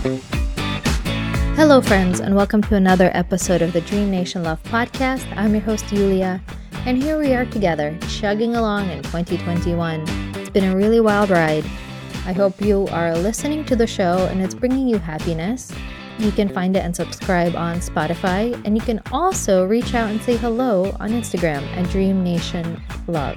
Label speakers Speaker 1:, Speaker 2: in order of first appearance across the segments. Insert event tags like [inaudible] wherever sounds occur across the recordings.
Speaker 1: Hello, friends, and welcome to another episode of the Dream Nation Love podcast. I'm your host, Yulia, and here we are together, chugging along in 2021. It's been a really wild ride. I hope you are listening to the show and it's bringing you happiness. You can find it and subscribe on Spotify, and you can also reach out and say hello on Instagram at Dream Nation Love.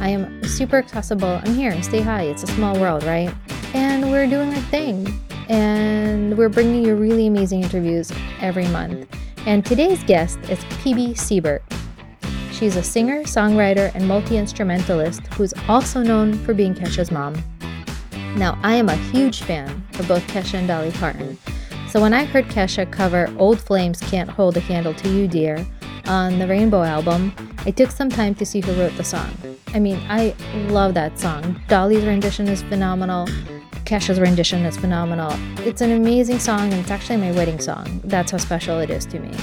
Speaker 1: I am super accessible. I'm here. Stay high. It's a small world, right? And we're doing our thing and we're bringing you really amazing interviews every month. And today's guest is Pebe Sebert. She's a singer, songwriter, and multi instrumentalist who's also known for being Kesha's mom. Now, I am a huge fan of both Kesha and Dolly Parton. So when I heard Kesha cover Old Flames Can't Hold a Candle to You, Dear on the Rainbow album, I took some time to see who wrote the song. I mean, I love that song. Dolly's rendition is phenomenal. Kesha's rendition is phenomenal. It's an amazing song, and it's actually my wedding song. That's how special it is to me.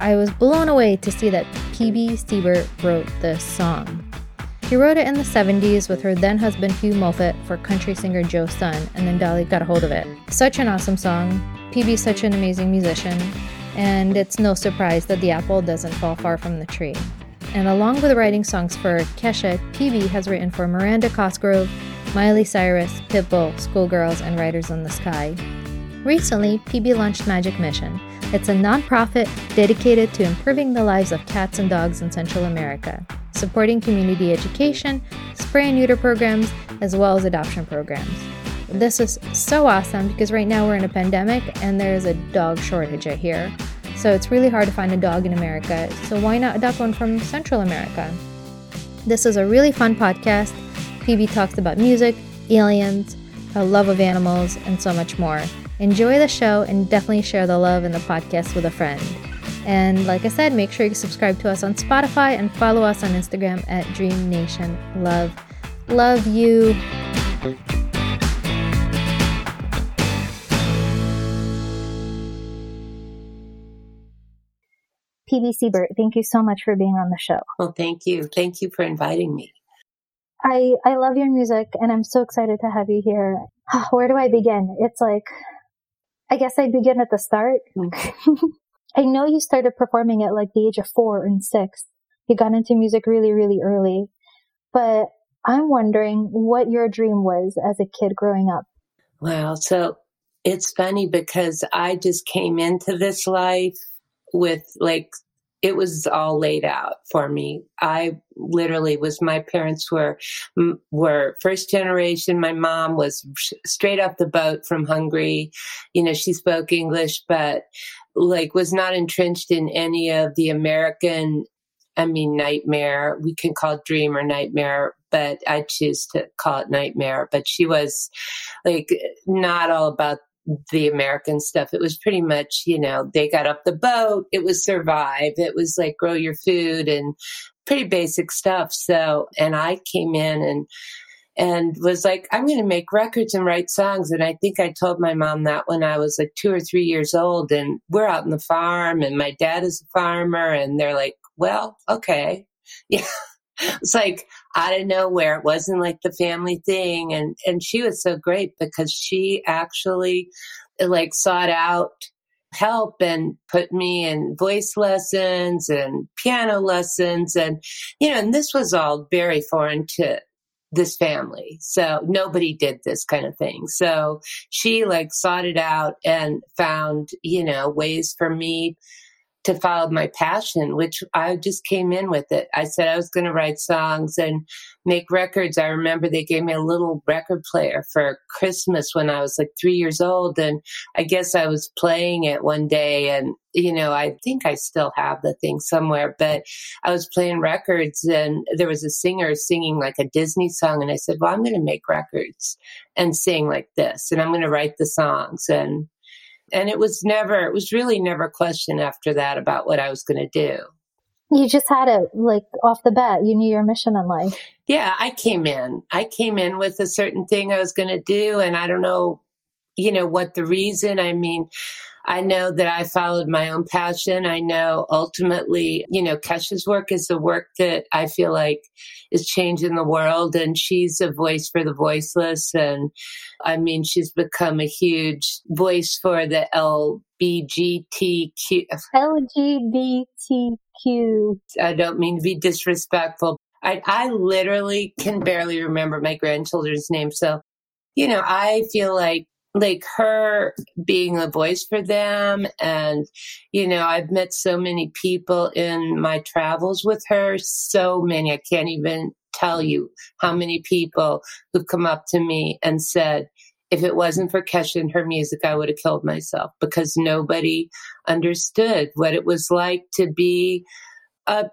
Speaker 1: I was blown away to see that Pebe Sebert wrote this song. She wrote it in the 70s with her then husband Hugh Moffatt for country singer Joe Sun, and then Dolly got a hold of it. Such an awesome song. Pebe such an amazing musician, and it's no surprise that the apple doesn't fall far from the tree. And along with writing songs for Kesha, Pebe has written for Miranda Cosgrove, Miley Cyrus, Pitbull, Schoolgirls, and Riders in the Sky. Recently, Pebe launched Magic Mission. It's a nonprofit dedicated to improving the lives of cats and dogs in Central America, supporting community education, spay and neuter programs, as well as adoption programs. This is so awesome because right now we're in a pandemic and there's a dog shortage out here. So it's really hard to find a dog in America. So why not adopt one from Central America? This is a really fun podcast Pebe talks about music, aliens, her love of animals, and so much more. Enjoy the show and definitely share the love and the podcast with a friend. And like I said, make sure you subscribe to us on Spotify and follow us on Instagram at Dream Nation Love. Love you. Pebe Sebert, thank you so much for being on the show.
Speaker 2: Well, thank you. Thank you for inviting me.
Speaker 1: I, I love your music and I'm so excited to have you here. [sighs] Where do I begin? It's like, I guess I begin at the start. [laughs] I know you started performing at like the age of four and six. You got into music really, really early, but I'm wondering what your dream was as a kid growing up.
Speaker 2: Wow. So it's funny because I just came into this life with like it was all laid out for me. I literally was my parents were were first generation. My mom was straight off the boat from Hungary. You know, she spoke English, but like was not entrenched in any of the American. I mean, nightmare. We can call it dream or nightmare, but I choose to call it nightmare. But she was like not all about the American stuff. It was pretty much, you know, they got up the boat, it was survive, it was like grow your food and pretty basic stuff. So, and I came in and and was like, I'm going to make records and write songs. And I think I told my mom that when I was like two or three years old. And we're out in the farm, and my dad is a farmer. And they're like, well, okay. [laughs] Yeah. it's like out of nowhere. It wasn't like the family thing. And, and she was so great because she actually like sought out help and put me in voice lessons and piano lessons. And, you know, and this was all very foreign to this family. So nobody did this kind of thing. So she like sought it out and found, you know, ways for me to follow my passion, which I just came in with it. I said I was going to write songs and make records. I remember they gave me a little record player for Christmas when I was like three years old. And I guess I was playing it one day and, you know, I think I still have the thing somewhere, but I was playing records and there was a singer singing like a Disney song. And I said, well, I'm going to make records and sing like this and I'm going to write the songs. And and it was never, it was really never a question after that about what I was going to do.
Speaker 1: You just had it like off the bat. You knew your mission in life.
Speaker 2: Yeah, I came in. I came in with a certain thing I was going to do. And I don't know, you know, what the reason. I mean, I know that I followed my own passion. I know ultimately, you know, Kesha's work is the work that I feel like is changing the world. And she's a voice for the voiceless. And I mean, she's become a huge voice for the LBGTQ.
Speaker 1: LGBTQ.
Speaker 2: I don't mean to be disrespectful. I, I literally can barely remember my grandchildren's names. So, you know, I feel like like her being a voice for them and you know i've met so many people in my travels with her so many i can't even tell you how many people who've come up to me and said if it wasn't for kesha and her music i would have killed myself because nobody understood what it was like to be a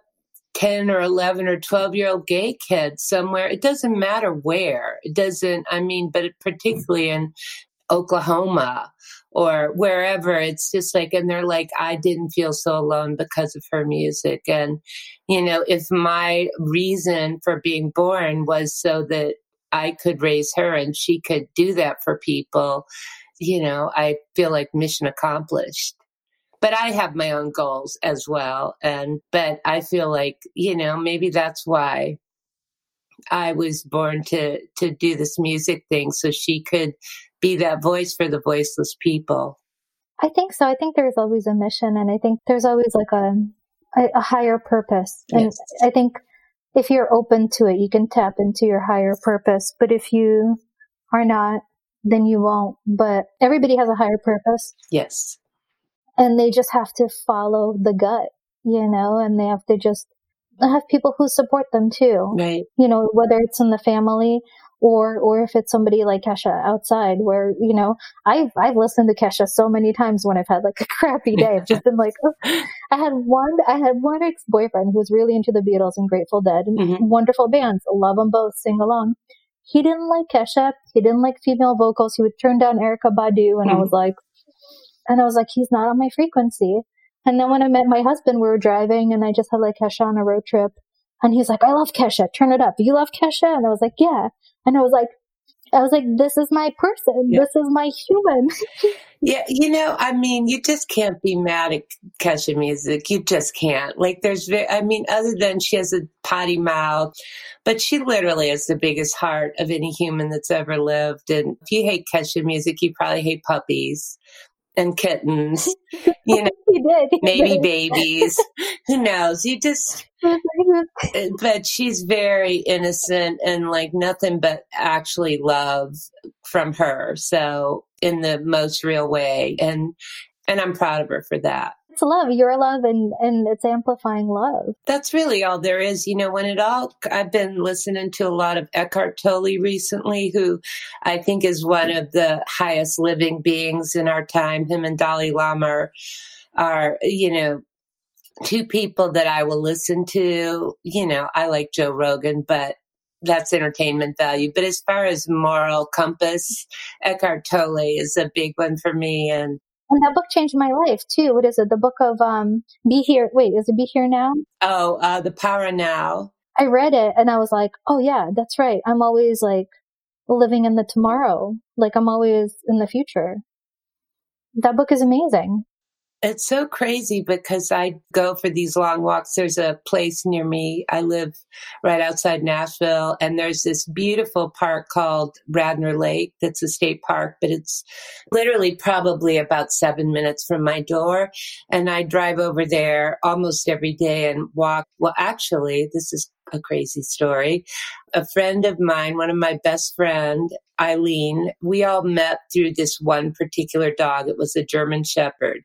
Speaker 2: 10 or 11 or 12 year old gay kid somewhere. It doesn't matter where. It doesn't i mean but particularly in Oklahoma or wherever. It's just like, and they're like, I didn't feel so alone because of her music. And, you know, if my reason for being born was so that I could raise her and she could do that for people, you know, I feel like mission accomplished. But I have my own goals as well. And, but I feel like, you know, maybe that's why I was born to to do this music thing so she could be that voice for the voiceless people.
Speaker 1: I think so. I think there's always a mission and I think there's always like a a, a higher purpose. And yes. I think if you're open to it, you can tap into your higher purpose. But if you are not, then you won't. But everybody has a higher purpose.
Speaker 2: Yes.
Speaker 1: And they just have to follow the gut, you know, and they have to just have people who support them too.
Speaker 2: Right.
Speaker 1: You know, whether it's in the family or or if it's somebody like Kesha outside where, you know, I've I've listened to Kesha so many times when I've had like a [laughs] crappy day. I've just been like oh. I had one I had one ex boyfriend who was really into the Beatles and Grateful Dead and mm-hmm. wonderful bands. Love them both, sing along. He didn't like Kesha. He didn't like female vocals. He would turn down Erykah Badu and mm-hmm. I was like and I was like, he's not on my frequency. And then when I met my husband, we were driving and I just had like Kesha on a road trip. And he's like, I love Kesha. Turn it up. You love Kesha? And I was like, yeah. And I was like, I was like, this is my person. Yeah. This is my human. [laughs]
Speaker 2: yeah. You know, I mean, you just can't be mad at Kesha music. You just can't. Like, there's, I mean, other than she has a potty mouth, but she literally has the biggest heart of any human that's ever lived. And if you hate Kesha music, you probably hate puppies and kittens, [laughs] you know,
Speaker 1: did,
Speaker 2: maybe babies. Who knows? You just, [laughs] uh, but she's very innocent and like nothing but actually love from her. So in the most real way. And, and I'm proud of her for that
Speaker 1: it's love. You're love and, and it's amplifying love.
Speaker 2: That's really all there is. You know, when it all, I've been listening to a lot of Eckhart Tolle recently, who I think is one of the highest living beings in our time. Him and Dalai Lama are, are you know, two people that I will listen to. You know, I like Joe Rogan, but that's entertainment value. But as far as moral compass, Eckhart Tolle is a big one for me. And
Speaker 1: and that book changed my life too. What is it? The book of um Be Here. Wait, is it Be Here Now?
Speaker 2: Oh, uh, The Power Now.
Speaker 1: I read it and I was like, oh yeah, that's right. I'm always like living in the tomorrow. Like I'm always in the future. That book is amazing.
Speaker 2: It's so crazy because I go for these long walks. There's a place near me. I live right outside Nashville, and there's this beautiful park called Radnor Lake that's a state park, but it's literally probably about seven minutes from my door. And I drive over there almost every day and walk. Well, actually, this is a crazy story. A friend of mine, one of my best friend, Eileen, we all met through this one particular dog. It was a German Shepherd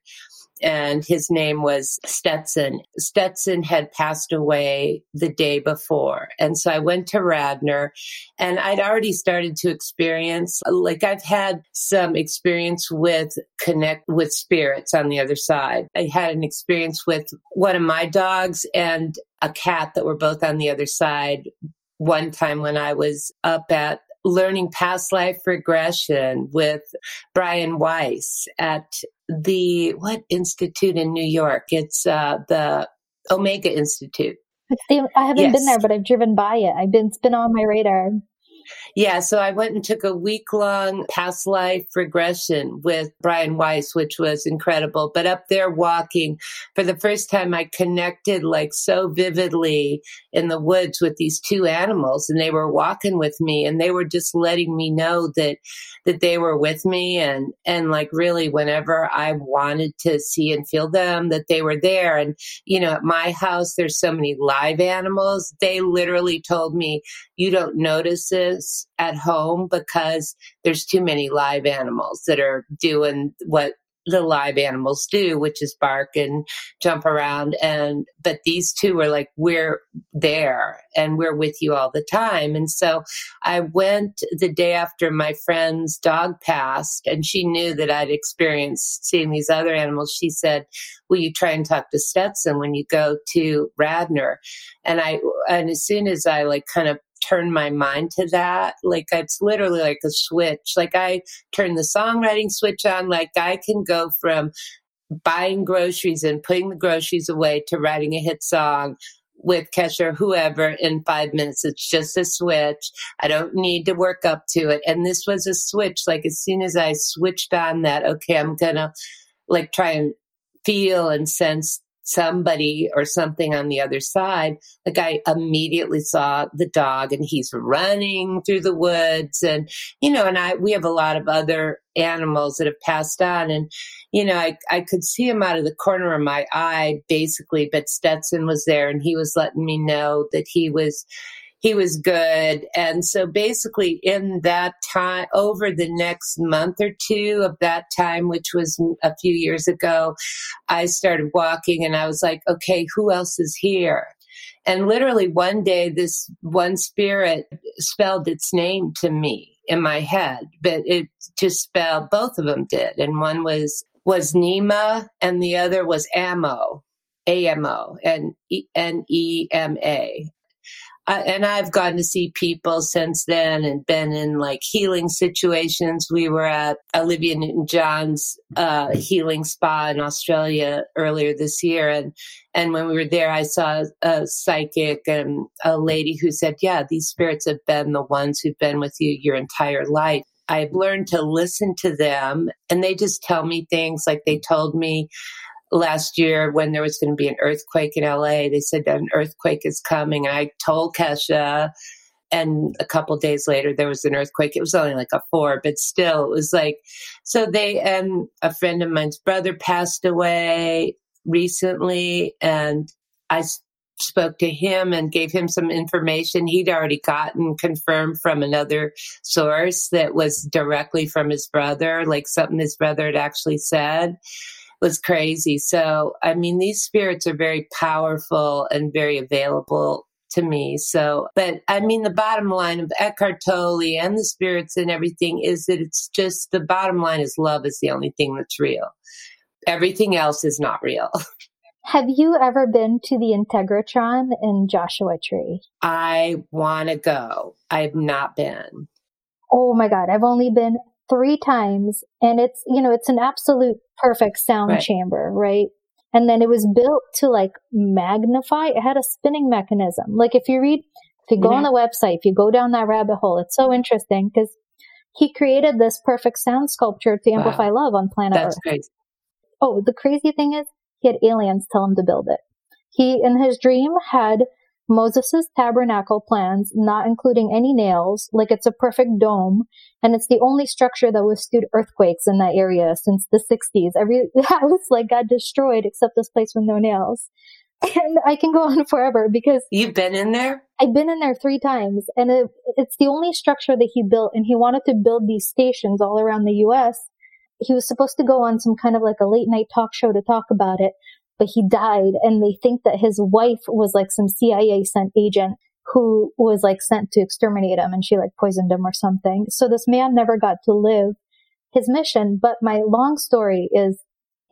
Speaker 2: and his name was Stetson. Stetson had passed away the day before. And so I went to Radnor and I'd already started to experience, like I've had some experience with connect with spirits on the other side. I had an experience with one of my dogs and a cat that were both on the other side one time when I was up at learning past life regression with Brian Weiss at the what institute in New York? It's uh, the Omega Institute.
Speaker 1: The, I haven't yes. been there, but I've driven by it. I've been it's been on my radar.
Speaker 2: Yeah, so I went and took a week long past life regression with Brian Weiss, which was incredible. But up there walking, for the first time, I connected like so vividly in the woods with these two animals, and they were walking with me, and they were just letting me know that that they were with me, and and like really, whenever I wanted to see and feel them, that they were there. And you know, at my house, there's so many live animals. They literally told me, "You don't notice this." At home because there's too many live animals that are doing what the live animals do, which is bark and jump around. And, but these two were like, we're there and we're with you all the time. And so I went the day after my friend's dog passed and she knew that I'd experienced seeing these other animals. She said, will you try and talk to Stetson when you go to Radnor? And I, and as soon as I like kind of turn my mind to that. Like it's literally like a switch. Like I turn the songwriting switch on. Like I can go from buying groceries and putting the groceries away to writing a hit song with Kesha or whoever in five minutes. It's just a switch. I don't need to work up to it. And this was a switch. Like as soon as I switched on that, okay, I'm gonna like try and feel and sense somebody or something on the other side, like I immediately saw the dog and he's running through the woods and, you know, and I, we have a lot of other animals that have passed on and, you know, I, I could see him out of the corner of my eye basically, but Stetson was there and he was letting me know that he was, he was good. And so basically in that time, over the next month or two of that time, which was a few years ago, I started walking and I was like, okay, who else is here? And literally one day, this one spirit spelled its name to me in my head, but it just spelled, both of them did. And one was, was Nema and the other was Ammo. AMO and N E M A and I've gotten to see people since then and been in like healing situations. We were at Olivia Newton John's uh, healing spa in Australia earlier this year, and and when we were there, I saw a psychic and a lady who said, "Yeah, these spirits have been the ones who've been with you your entire life." I've learned to listen to them, and they just tell me things like they told me last year when there was going to be an earthquake in LA. They said that an earthquake is coming. I told Kesha, and a couple days later there was an earthquake. It was only like a four, but still, it was like so. They and a friend of mine's brother passed away recently, and I spoke to him and gave him some information he'd already gotten confirmed from another source that was directly from his brother, like something his brother had actually said was crazy. So, I mean, these spirits are very powerful and very available to me. So, but I mean, the bottom line of Eckhart Tolle and the spirits and everything is that it's just the bottom line is love is the only thing that's real. Everything else is not real. [laughs]
Speaker 1: Have you ever been to the Integratron in Joshua Tree?
Speaker 2: I want to go. I've not been.
Speaker 1: Oh my God. I've only been three times and it's, you know, it's an absolute perfect sound right. chamber, right? And then it was built to like magnify. It had a spinning mechanism. Like if you read, if you go mm-hmm. on the website, if you go down that rabbit hole, it's so interesting because he created this perfect sound sculpture to amplify wow. love on planet That's Earth. Crazy. Oh, the crazy thing is he had aliens tell him to build it. He, in his dream, had Moses' tabernacle plans, not including any nails, like it's a perfect dome, and it's the only structure that withstood earthquakes in that area since the 60s. Every [laughs] house like got destroyed except this place with no nails. And I can go on [laughs] forever because
Speaker 2: you've been in there.
Speaker 1: I've been in there three times, and it, it's the only structure that he built. And he wanted to build these stations all around the U.S. He was supposed to go on some kind of like a late night talk show to talk about it, but he died and they think that his wife was like some CIA sent agent who was like sent to exterminate him and she like poisoned him or something. So this man never got to live his mission. But my long story is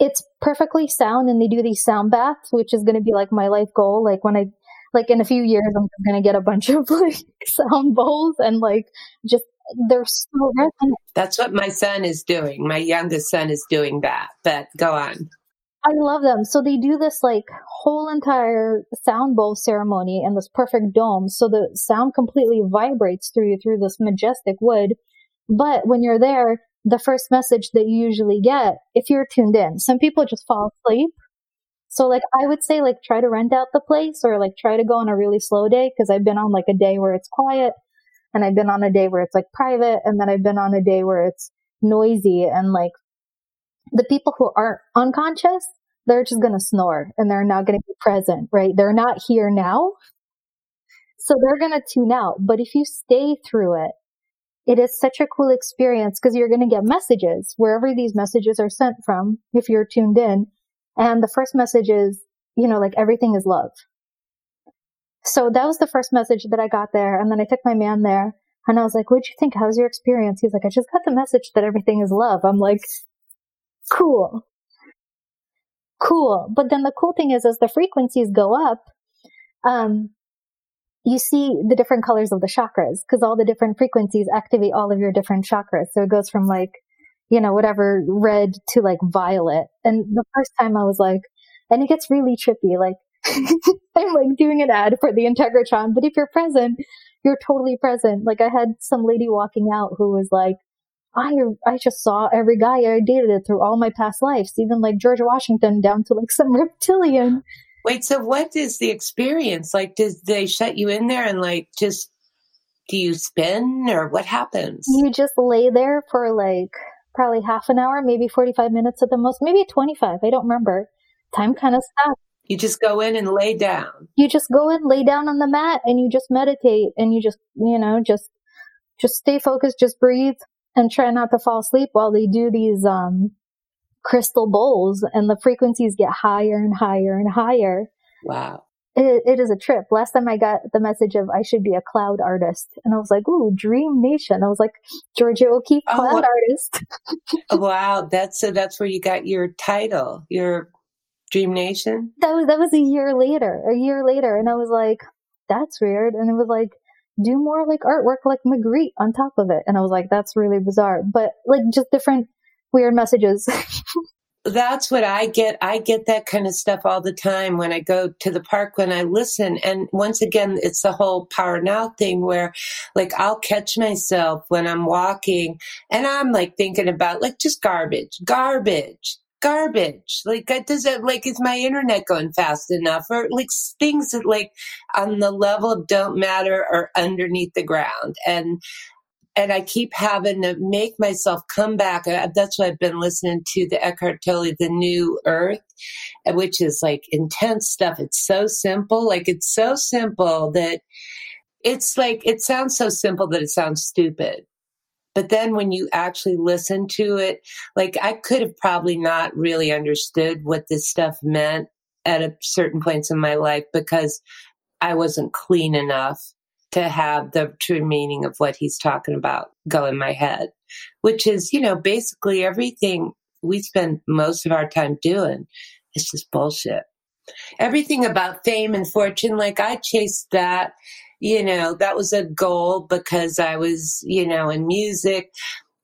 Speaker 1: it's perfectly sound and they do these sound baths, which is going to be like my life goal. Like when I, like in a few years, I'm going to get a bunch [laughs] of like sound bowls and like just they're so
Speaker 2: resonant. That's what my son is doing. My youngest son is doing that. But go on.
Speaker 1: I love them. So they do this like whole entire sound bowl ceremony in this perfect dome. So the sound completely vibrates through you through this majestic wood. But when you're there, the first message that you usually get, if you're tuned in, some people just fall asleep. So like I would say like try to rent out the place or like try to go on a really slow day because I've been on like a day where it's quiet and I've been on a day where it's like private and then I've been on a day where it's noisy and like the people who aren't unconscious, they're just going to snore and they're not going to be present, right? They're not here now. So they're going to tune out. But if you stay through it, it is such a cool experience because you're going to get messages wherever these messages are sent from if you're tuned in. And the first message is, you know, like everything is love. So that was the first message that I got there. And then I took my man there and I was like, what'd you think? How's your experience? He's like, I just got the message that everything is love. I'm like, cool. Cool. But then the cool thing is, as the frequencies go up, um, you see the different colors of the chakras because all the different frequencies activate all of your different chakras. So it goes from like, you know, whatever red to like violet. And the first time I was like, and it gets really trippy. Like [laughs] I'm like doing an ad for the Integratron, but if you're present, you're totally present. Like I had some lady walking out who was like, I I just saw every guy I dated through all my past lives, even like George Washington down to like [laughs] some reptilian.
Speaker 2: Wait, so what is the experience? Like, did they shut you in there and like just do you spin or what happens?
Speaker 1: You just lay there for like probably half an hour, maybe 45 minutes at the most, maybe 25. I don't remember. Time kind of stops.
Speaker 2: You just go in and lay down.
Speaker 1: You just go in, lay down on the mat and you just meditate and you just, you know, just, just stay focused, just breathe and try not to fall asleep while they do these, um, crystal bowls and the frequencies get higher and higher and higher.
Speaker 2: Wow.
Speaker 1: It, it is a trip. Last time I got the message of I should be a cloud artist, and I was like, "Ooh, Dream Nation!" I was like, Georgia O'Keeffe, oh, cloud artist. [laughs]
Speaker 2: wow, that's so. That's where you got your title, your Dream Nation?
Speaker 1: That was that was a year later, a year later, and I was like, that's weird. And it was like, do more like artwork like Magritte on top of it. And I was like, that's really bizarre. But like just different weird messages. [laughs]
Speaker 2: that's what I get. I get that kind of stuff all the time when I go to the park when I listen. And once again, it's the whole power now thing where like I'll catch myself when I'm walking and I'm like thinking about like just garbage, garbage garbage. Like, does it, like, is my internet going fast enough? Or like things that like on the level of don't matter or underneath the ground. And, and I keep having to make myself come back. Uh, that's what I've been listening to the Eckhart Tolle, The New Earth, which is like intense stuff. It's so simple. Like, it's so simple that it's like, it sounds so simple that it sounds stupid but then when you actually listen to it, like I could have probably not really understood what this stuff meant at a certain points in my life because I wasn't clean enough to have the true meaning of what he's talking about go in my head, which is, you know, basically everything we spend most of our time doing is just bullshit. Everything about fame and fortune, like I chased that you know, that was a goal because I was, you know, in music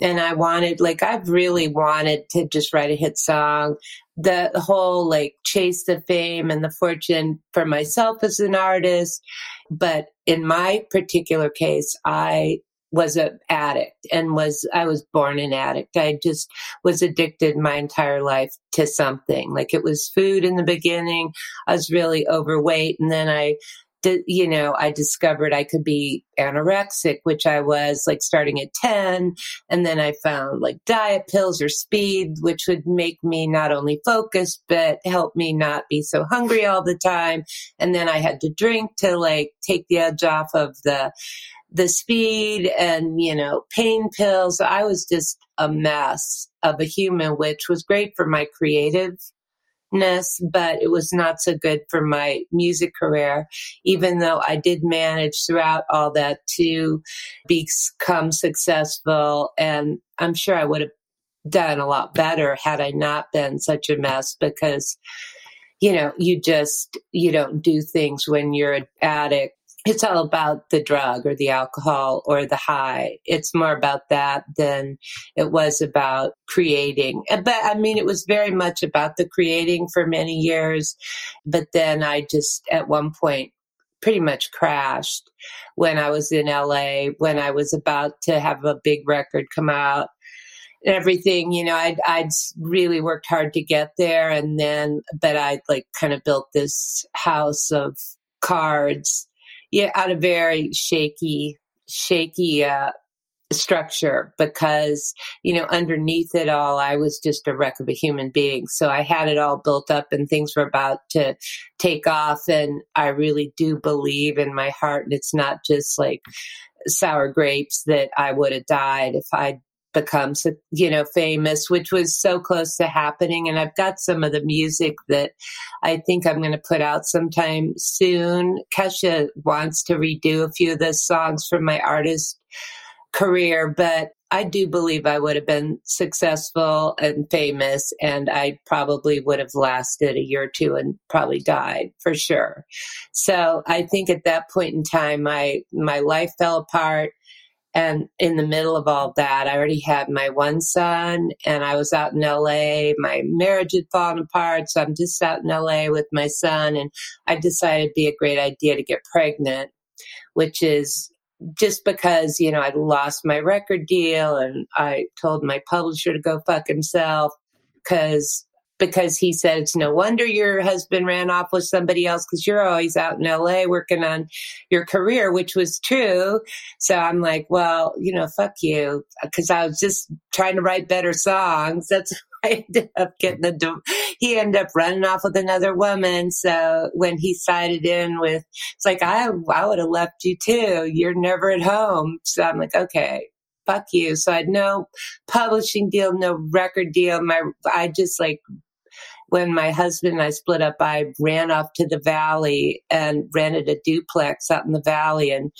Speaker 2: and I wanted, like, I've really wanted to just write a hit song. The whole, like, chase the fame and the fortune for myself as an artist. But in my particular case, I was an addict and was I was born an addict. I just was addicted my entire life to something. Like it was food in the beginning. I was really overweight and then I you know, I discovered I could be anorexic, which I was like starting at 10. And then I found like diet pills or speed, which would make me not only focus, but help me not be so hungry all the time. And then I had to drink to like take the edge off of the, the speed and, you know, pain pills. I was just a mess of a human, which was great for my creative but it was not so good for my music career, even though I did manage throughout all that to become successful. And I'm sure I would have done a lot better had I not been such a mess because, you know, you just, you don't do things when you're an addict it's all about the drug or the alcohol or the high. It's more about that than it was about creating. Uh, but I mean, it was very much about the creating for many years. But then I just, at one point, pretty much crashed when I was in LA, when I was about to have a big record come out and everything you know I'd, I'd really worked hard to get there and then but i'd like kind of built this house of cards yeah, out of very shaky, shaky uh, structure because you know underneath it all i was just a wreck of a human being. So i had it all built up and things were about to take off and i really do believe in my heart and it's not just like sour grapes that i would have died if i'd becomes you know famous which was so close to happening. And i've got some of the music that i think i'm going to put out sometime soon. Kesha wants to redo a few of the songs from my artist career but i do believe i would have been successful and famous and i probably would have lasted a year or two and probably died for sure. So i think at that point in time my my life fell apart and in the middle of all that, I already had my one son and I was out in LA. My marriage had fallen apart. So I'm just out in LA with my son. And I decided it'd be a great idea to get pregnant, which is just because, you know, I lost my record deal and I told my publisher to go fuck himself because because he said it's no wonder your husband ran off with somebody else because you're always out in LA working on your career, which was true. So I'm like, well, you know, fuck you, because I was just trying to write better songs. That's [laughs] I ended up getting the. He ended up running off with another woman. So when he sided in with, it's like I I would have left you too. You're never at home. So I'm like, okay, fuck you. So I had no publishing deal, no record deal. My I just like when my husband and I split up, I ran off to the valley and rented a duplex out in the valley. And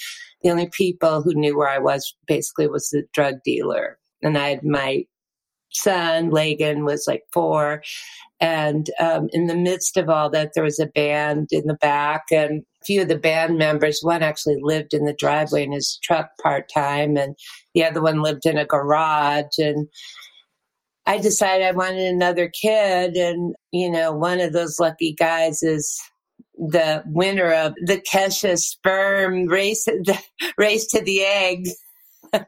Speaker 2: the only people who knew where I was basically was the drug dealer. And I had my son, Lagan, was like four. And um, in the midst of all that, there was a band in the back, and a few of the band members, one actually lived in the driveway in his truck part time, and the other one lived in a garage. And I decided I wanted another kid. And, you know, one of those lucky guys is the winner of the Kesha sperm race, [laughs] the race to the egg. [laughs]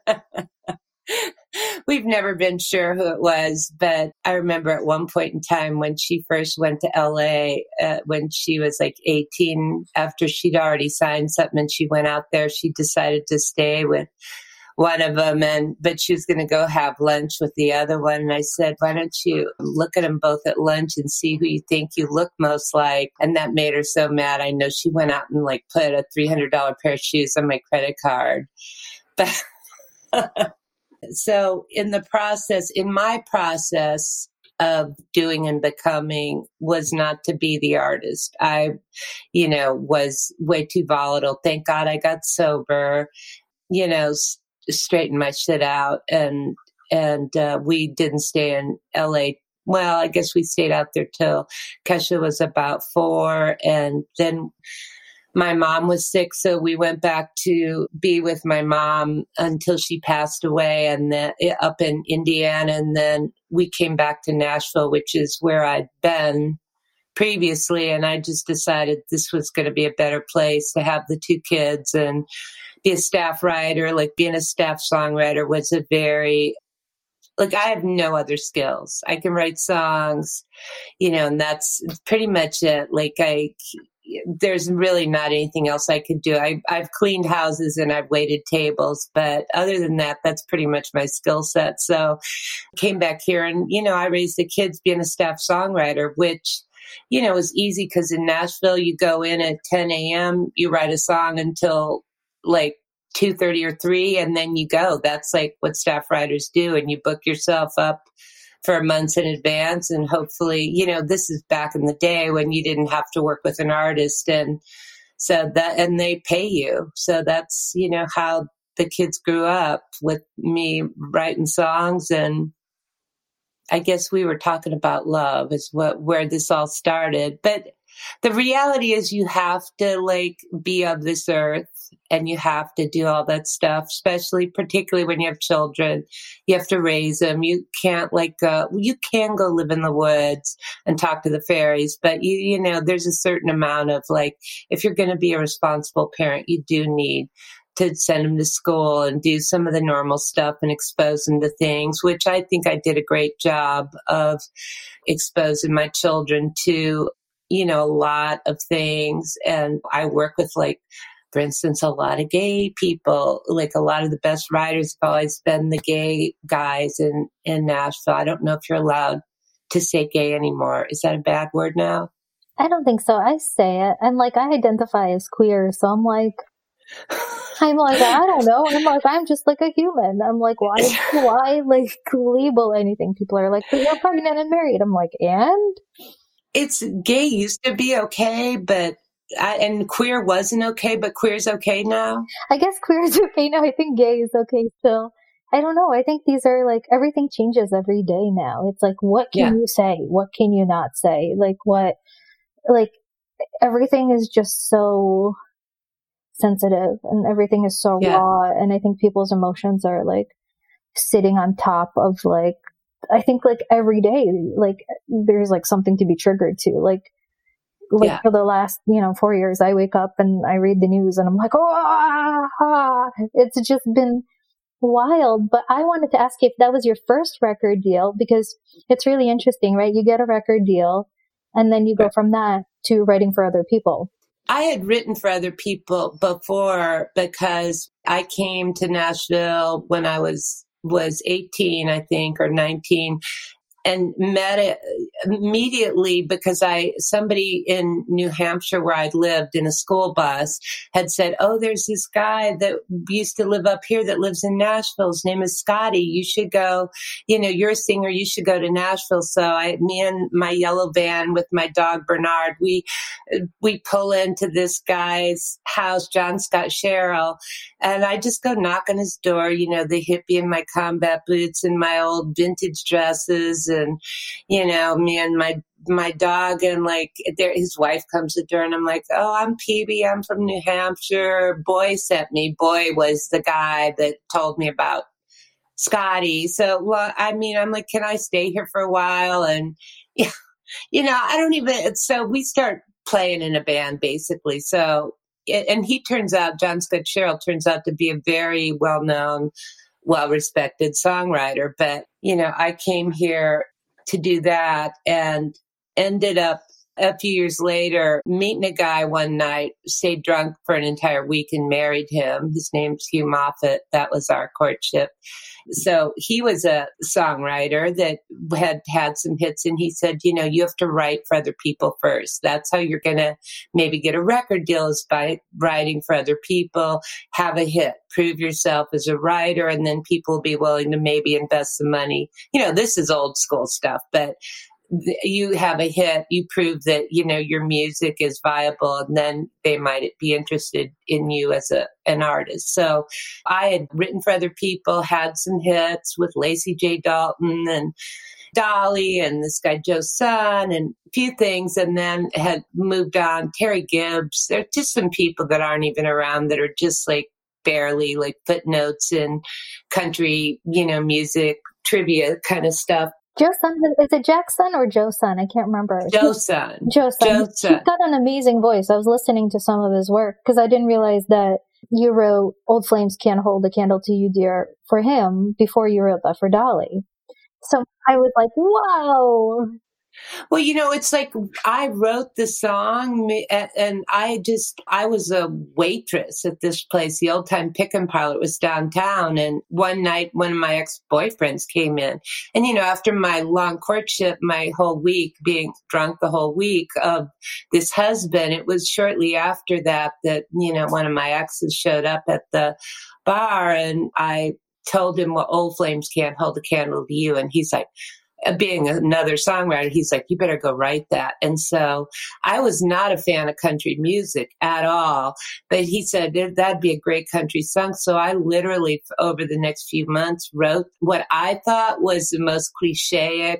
Speaker 2: We've never been sure who it was, but I remember at one point in time when she first went to LA, uh, when she was like 18, after she'd already signed something and she went out there, she decided to stay with one of them and but she was going to go have lunch with the other one and i said why don't you look at them both at lunch and see who you think you look most like and that made her so mad i know she went out and like put a $300 pair of shoes on my credit card but [laughs] so in the process in my process of doing and becoming was not to be the artist. I, you know, was way too volatile. Thank God I got sober. You know, straighten my shit out and and uh, we didn't stay in LA. Well, I guess we stayed out there till Kesha was about four, and then my mom was sick, so we went back to be with my mom until she passed away, and then eh, up in Indiana, and then we came back to Nashville, which is where I'd been previously, and I just decided this was going to be a better place to have the two kids and be a staff writer, like being a staff songwriter was a very like I have no other skills. I can write songs, you know, and that's pretty much it. Like I there's really not anything else I could do. I, I've cleaned houses and I've waited tables, but other than that, that's pretty much my skill set. So came back here and, you know, I raised the kids being a staff songwriter, which, you know, is easy because in Nashville, you go in at 10 a.m., you write a song until like 2.30 or 3 and then you go that's like what staff writers do and you book yourself up for months in advance and hopefully you know this is back in the day when you didn't have to work with an artist and so that and they pay you so that's you know how the kids grew up with me writing songs and i guess we were talking about love is what where this all started but the reality is you have to like be of this earth and you have to do all that stuff, especially particularly when you have children. You have to raise them. You can't like you can go live in the woods and talk to the fairies, but you, you know, there's a certain amount of like, if you're going to be a responsible parent, you do need to send them to school and do some of the normal stuff and expose them to things, which I think I did a great job of exposing my children to, you know, a lot of things. And I work with like, for instance, a lot of gay people, like a lot of the best writers have always been the gay guys in, in Nashville. I don't know if you're allowed to say gay anymore. Is that a bad word now?
Speaker 1: I don't think so. I say it. And like I identify as queer, so I'm like [laughs] I'm like, I don't know. I'm like, I'm just like a human. I'm like, why, [laughs] why like label anything? People are like, but you're pregnant and married. I'm like, and?
Speaker 2: It's gay used to be okay, but I, and queer wasn't okay, but queer's okay now.
Speaker 1: I guess queer is [laughs] okay now. I think gay is okay still. I don't know. I think these are like everything changes every day now. It's like, what can yeah. you say? What can you not say? Like, what, like, everything is just so sensitive and everything is so yeah. raw. And I think people's emotions are like sitting on top of like, I think like every day, like there's like something to be triggered to. Like, like yeah. for the last, you know, four years, I wake up and I read the news and I'm like, oh, ah, it's just been wild. But I wanted to ask you if that was your first record deal because it's really interesting, right? You get a record deal and then you go from that to writing for other people.
Speaker 2: I had written for other people before because I came to Nashville when I was was 18, I think, or 19 and met it immediately because I somebody in New Hampshire where I lived in a school bus had said, "Oh, there's this guy that used to live up here that lives in Nashville. His name is Scotty. You should go. You know, you're a singer. You should go to Nashville." So I, me and my yellow van with my dog Bernard, we we pull into this guy's house, John Scott Sherrill, and I just go knock on his door. You know, the hippie in my combat boots and my old vintage dresses and you know me and my my dog and like there his wife comes to door and I'm like, Oh, I'm Pebe, I'm from New Hampshire. Boy sent me. Boy was the guy that told me about Scotty. So well, I mean, I'm like, Can I stay here for a while? And [laughs] yeah, you know, I don't even so we start playing in a band basically. So and he turns out John Scott Sherrill turns out to be a very well known well respected songwriter. But, you know, I came here to do that and ended up a few years later meeting a guy one night, stayed drunk for an entire week and married him. His name's Hugh Moffatt. That was our courtship. So he was a songwriter that had had some hits and he said, you know, you have to write for other people first. That's how you're going to maybe get a record deal is by writing for other people, have a hit, prove yourself as a writer, and then people will be willing to maybe invest some money. You know, this is old school stuff, but you have a hit, you prove that, you know, your music is viable and then they might be interested in you as a, an artist. So I had written for other people, had some hits with Lacy J. Dalton and Dolly and this guy Joe Sun and a few things, and then had moved on. Terri Gibbs. There are just some people that aren't even around that are just like barely like footnotes in country, you know, music trivia kind of stuff.
Speaker 1: Joe Sun, is it Jackson or Joe Sun? I can't remember.
Speaker 2: Joe Sun.
Speaker 1: Joe Sun. He's got an amazing voice. I was listening to some of his work because I didn't realize that you wrote Old Flames Can't Hold a Candle to You, Dear for him before you wrote that for Dolly. So I was like, wow,
Speaker 2: well, you know, it's like I wrote the song and I just, I was a waitress at this place, the old time pick and parlor. was downtown. And one night, one of my ex boyfriends came in. And, you know, after my long courtship, my whole week being drunk the whole week of this husband, it was shortly after that that, you know, one of my exes showed up at the bar and I told him, well, old flames can't hold a candle to you. And he's like, Uh, being another songwriter, he's like, you better go write that. And so I was not a fan of country music at all, but he said that'd be a great country song. So I literally, over the next few months, wrote what I thought was the most clichéic.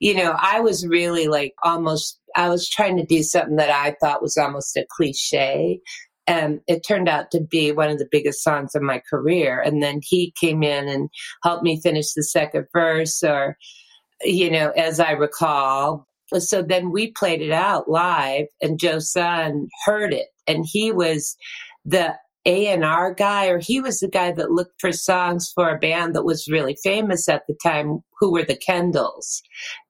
Speaker 2: You know, I was really like almost I was trying to do something that I thought was almost a cliche. And it turned out to be one of the biggest songs of my career. And then he came in and helped me finish the second verse, or, you know, as I recall. So then we played it out live, and Joe Sun heard it. And he was the a&R guy or he was the guy that looked for songs for a band that was really famous at the time who were the Kendalls.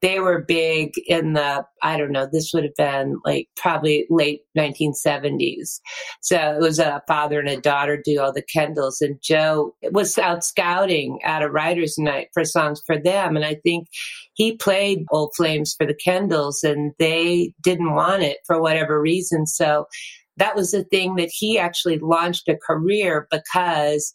Speaker 2: They were big in the I don't know, this would have been like probably late 1970s. So it was a father and a daughter duo, the Kendalls and Joe was out scouting at a writers night for songs for them and I think he played Old Flames for the Kendalls and they didn't want it for whatever reason. So that was the thing that he actually launched a career because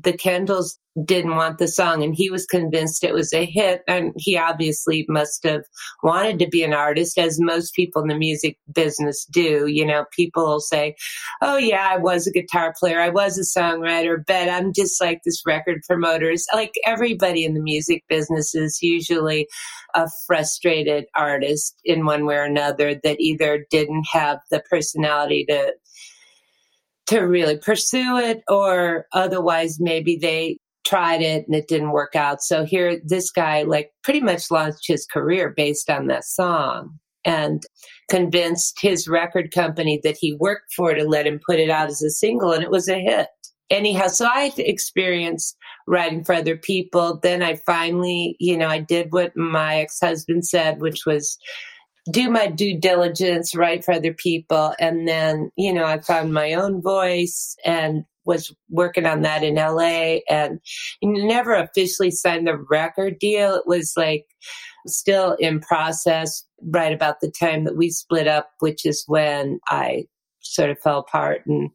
Speaker 2: the Kendalls didn't want the song and he was convinced it was a hit and he obviously must have wanted to be an artist as most people in the music business do. You know people will say oh yeah i was a guitar player i was a songwriter but i'm just like this record promoters like everybody in the music business is usually a frustrated artist in one way or another that either didn't have the personality to to really pursue it or otherwise maybe they tried it and it didn't work out. So here, this guy like pretty much launched his career based on that song and convinced his record company that he worked for to let him put it out as a single and it was a hit. Anyhow, so I experienced writing for other people. Then I finally, you know, I did what my ex husband said, which was do my due diligence, write for other people. And then, you know, I found my own voice and was working on that in LA and never officially signed the record deal. It was like still in process right about the time that we split up, which is when I sort of fell apart and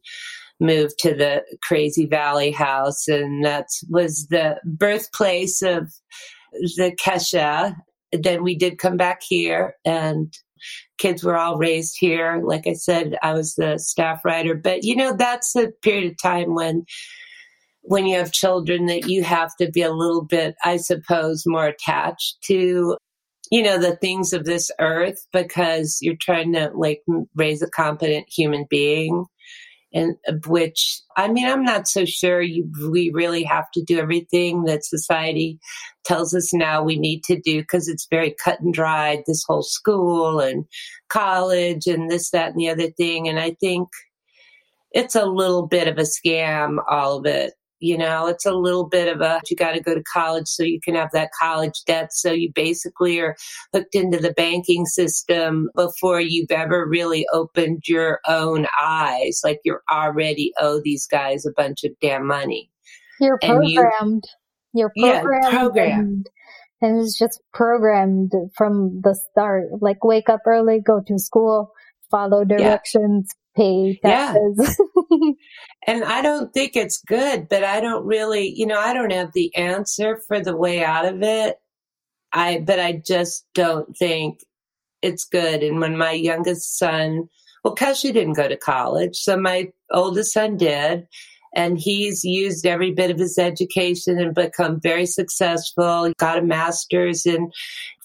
Speaker 2: moved to the crazy valley house and that was the birthplace of the kesha then we did come back here and kids were all raised here. Like I said, I was the staff writer, but you know, that's a period of time when when you have children that you have to be a little bit, I suppose, more attached to, you know, the things of this earth because you're trying to like raise a competent human being and uh, which I mean, I'm not so sure you, we really have to do everything that society tells us now we need to do because it's very cut and dried. This whole school and college and this, that, and the other thing, and I think it's a little bit of a scam, all of it. You know, it's a little bit of a, you got to go to college so you can have that college debt. So you basically are hooked into the banking system before you've ever really opened your own eyes. Like you're already owe these guys a bunch of damn money.
Speaker 1: You're programmed. You, are programmed.
Speaker 2: Yeah, programmed.
Speaker 1: And, and it's just programmed from the start. Like wake up early, go to school, follow directions, pay taxes.
Speaker 2: Yeah. [laughs] and I don't think it's good, but I don't really, you know, I don't have the answer for the way out of it. I, but I just don't think it's good. And when my youngest son, well, Kesha didn't go to college, so my oldest son did and he's used every bit of his education and become very successful. He got a master's and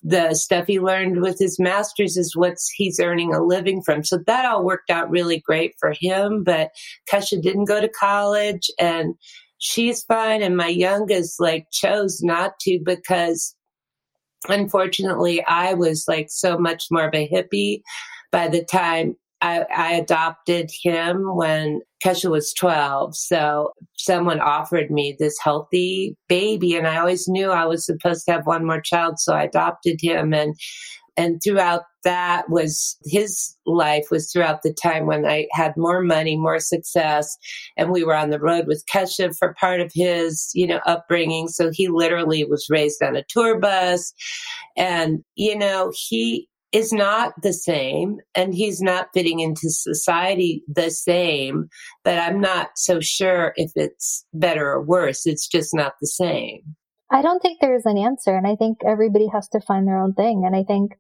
Speaker 2: the stuff he learned with his master's is what he's earning a living from. So that all worked out really great for him. But Kesha didn't go to college and she's fine. And my youngest like chose not to because unfortunately I was like so much more of a hippie by the time I, I, adopted him when Kesha was 12. So someone offered me this healthy baby and I always knew I was supposed to have one more child. So I adopted him and, and throughout that was his life was throughout the time when I had more money, more success, and we were on the road with Kesha for part of his, you know, upbringing. So he literally was raised on a tour bus. And, you know, he is not the same and he's not fitting into society the same, but I'm not so sure if it's better or worse. It's just not the same.
Speaker 1: I don't think there is an answer. And I think everybody has to find their own thing. And I think,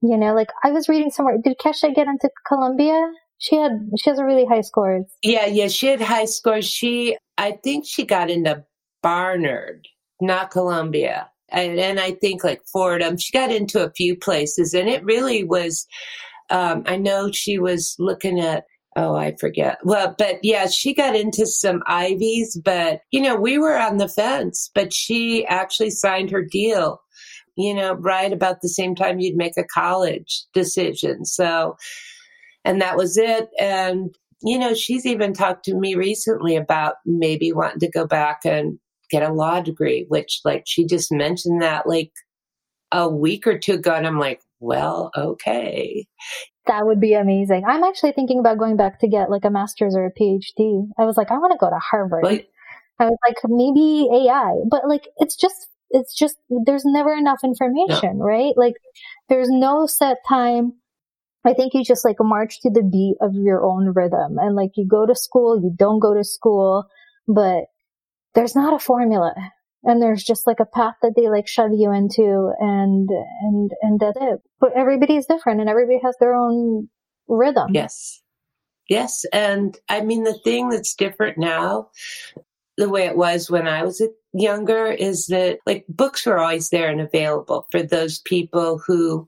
Speaker 1: you know, like I was reading somewhere, did Kesha get into Columbia? She had, she has a really high scores.
Speaker 2: Yeah, yeah, she had high scores. She, I think she got into Barnard, not Columbia. And, and I think like Fordham, she got into a few places and it really was, um, I know she was looking at oh, I forget. Well, but yeah, she got into some Ivies, but you know, we were on the fence, but she actually signed her deal, you know, right about the same time you'd make a college decision. So, and that was it. And, you know, she's even talked to me recently about maybe wanting to go back and get a law degree, which like she just mentioned that like a week or two ago. And I'm like, well, okay.
Speaker 1: That would be amazing. I'm actually thinking about going back to get like a master's or a PhD. I was like, I want to go to Harvard. Like, I was like, maybe AI, but like, it's just, it's just, there's never enough information, no. right? Like, there's no set time. I think you just like march to the beat of your own rhythm and like you go to school, you don't go to school, but there's not a formula. And there's just like a path that they like shove you into and and and that's it. But everybody's different and everybody has their own rhythm.
Speaker 2: Yes. Yes. And i mean the thing that's different now the way it was when i was younger is that like books were always there and available for those people who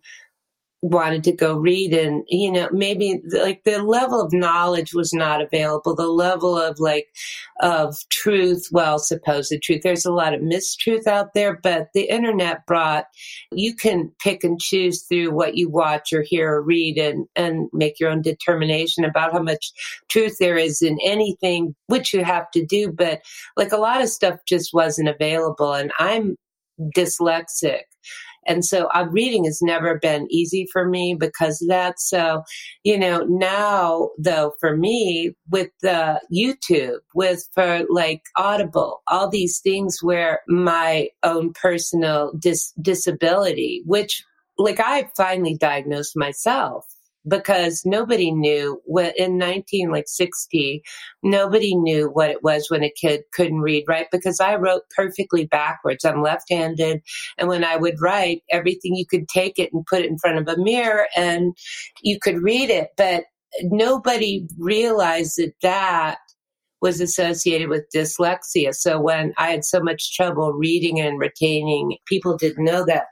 Speaker 2: wanted to go read and you know maybe like the level of knowledge was not available. The level of like of truth well supposed truth there's a lot of mistruth out there but the internet brought you can pick and choose through what you watch or hear or read and and make your own determination about how much truth there is in anything which you have to do but like a lot of stuff just wasn't available and i'm dyslexic and so uh, reading has never been easy for me because of that. So, you know, now though, for me with the YouTube, with for like Audible, all these things where my own personal dis- disability, which like I finally diagnosed myself because nobody knew what in 19 like 60 nobody knew what it was when a kid couldn't read right? Because i wrote perfectly backwards. I'm left-handed and when i would write everything you could take it and put it in front of a mirror and you could read it but nobody realized that that was associated with dyslexia. So when I had so much trouble reading and retaining, people didn't know that.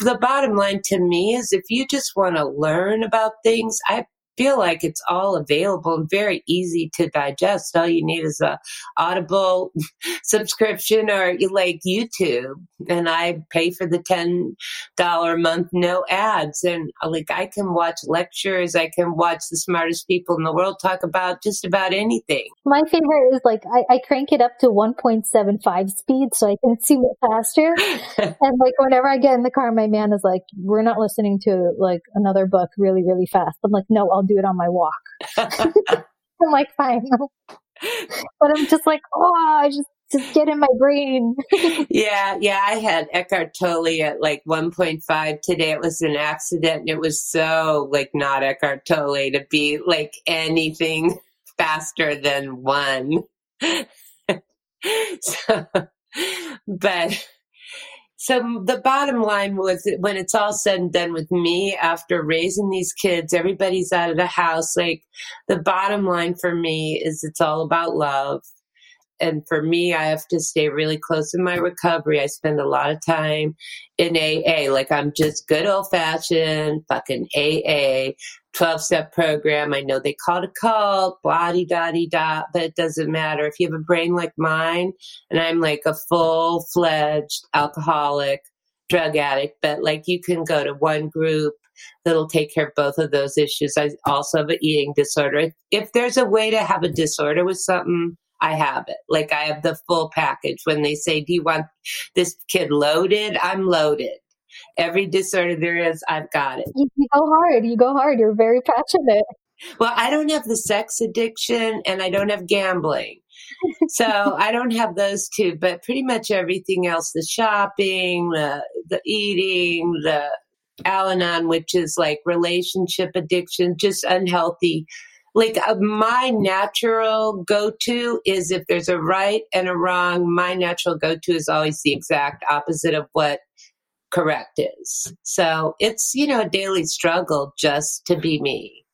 Speaker 2: The bottom line to me is if you just want to learn about things, I feel like it's all available and very easy to digest. All you need is a Audible [laughs] subscription or you like YouTube. And I pay for the ten dollar a month, no ads. And uh, like I can watch lectures, I can watch the smartest people in the world talk about just about anything.
Speaker 1: My favorite is like I, I crank it up to one point seven five speed so I can [laughs] see it faster. [laughs] and like whenever I get in the car, my man is like, We're not listening to like another book really, really fast. I'm like, No, I'll do it on my walk. [laughs] I'm like, fine. but I'm just like, oh, I just just get in my brain. [laughs]
Speaker 2: yeah, yeah. I had Eckhart Tolle at like 1.5 today. It was an accident. And It was so like not Eckhart Tolle to be like anything [laughs] faster than one. so, but so the bottom line was when it's all said and done with me after raising these kids, everybody's out of the house. Like the bottom line for me is it's all about love. And for me, I have to stay really close in my recovery. I spend a lot of time in AA. Like I'm just good old fashioned fucking AA 12 step program. I know they call it a cult, blah da da, but it doesn't matter. If you have a brain like mine, and I'm like a full fledged alcoholic, drug addict, but like you can go to one group that'll take care of both of those issues. I also have an eating disorder. If there's a way to have a disorder with something, I have it. Like I have the full package. When they say, Do you want this kid loaded? I'm loaded every disorder there is, I've got it.
Speaker 1: You, you go hard. You go hard. You're very passionate.
Speaker 2: Well, I don't have the sex addiction and I don't have gambling. so [laughs] I don't have those two, but pretty much everything else the shopping, the, the eating, the Al Anon, which is like relationship addiction, just unhealthy. Like uh, my natural go to is if there's a right and a wrong, my natural go to is always the exact opposite of what correct is. So it's, you know, a daily struggle just to be me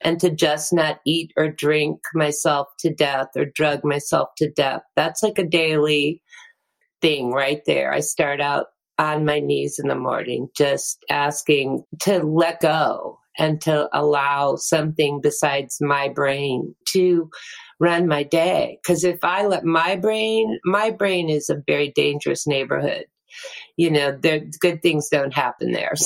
Speaker 2: and to just not eat or drink myself to death or drug myself to death. That's like a daily thing right there. I start out on my knees in the morning, just asking to let go and to allow something besides my brain to run my day. Because if I let my brain, my brain is a very dangerous neighborhood. You know, there good things don't happen there. [laughs]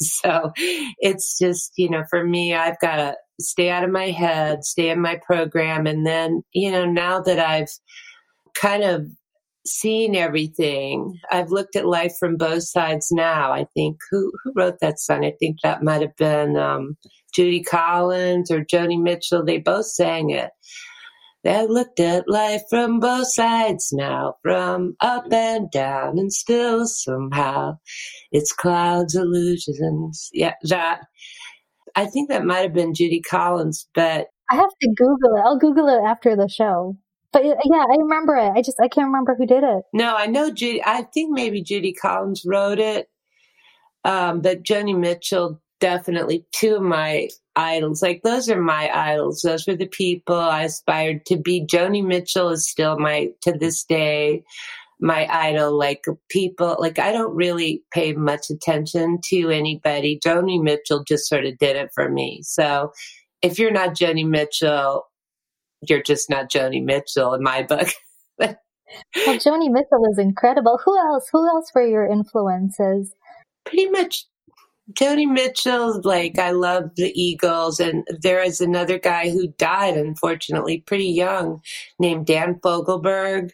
Speaker 2: So, it's just, you know, for me, I've got to stay out of my head, stay in my program. And then, you know, now that I've kind of seen everything. I've looked at life from both sides now. I think who who wrote that song? I think that might have been um, Judy Collins or Joni Mitchell. They both sang it. They looked at life from both sides now, from up and down, and still somehow it's clouds, illusions. Yeah, that. I think that might have been Judy Collins, but
Speaker 1: I have to Google it. I'll Google it after the show. But yeah, I remember it. I just I can't remember who did it.
Speaker 2: No, I know Judy. I think maybe Judy Collins wrote it, um, but Joni Mitchell definitely two of my idols. Like those are my idols. Those were the people I aspired to be. Joni Mitchell is still my to this day my idol. Like people, like I don't really pay much attention to anybody. Joni Mitchell just sort of did it for me. So if you're not Joni Mitchell, you're just not Joni Mitchell in my book. [laughs]
Speaker 1: well, Joni Mitchell is incredible. Who else? Who else were your influences?
Speaker 2: Pretty much Joni Mitchell. Like I love the Eagles, and there is another guy who died, unfortunately, pretty young, named Dan Fogelberg.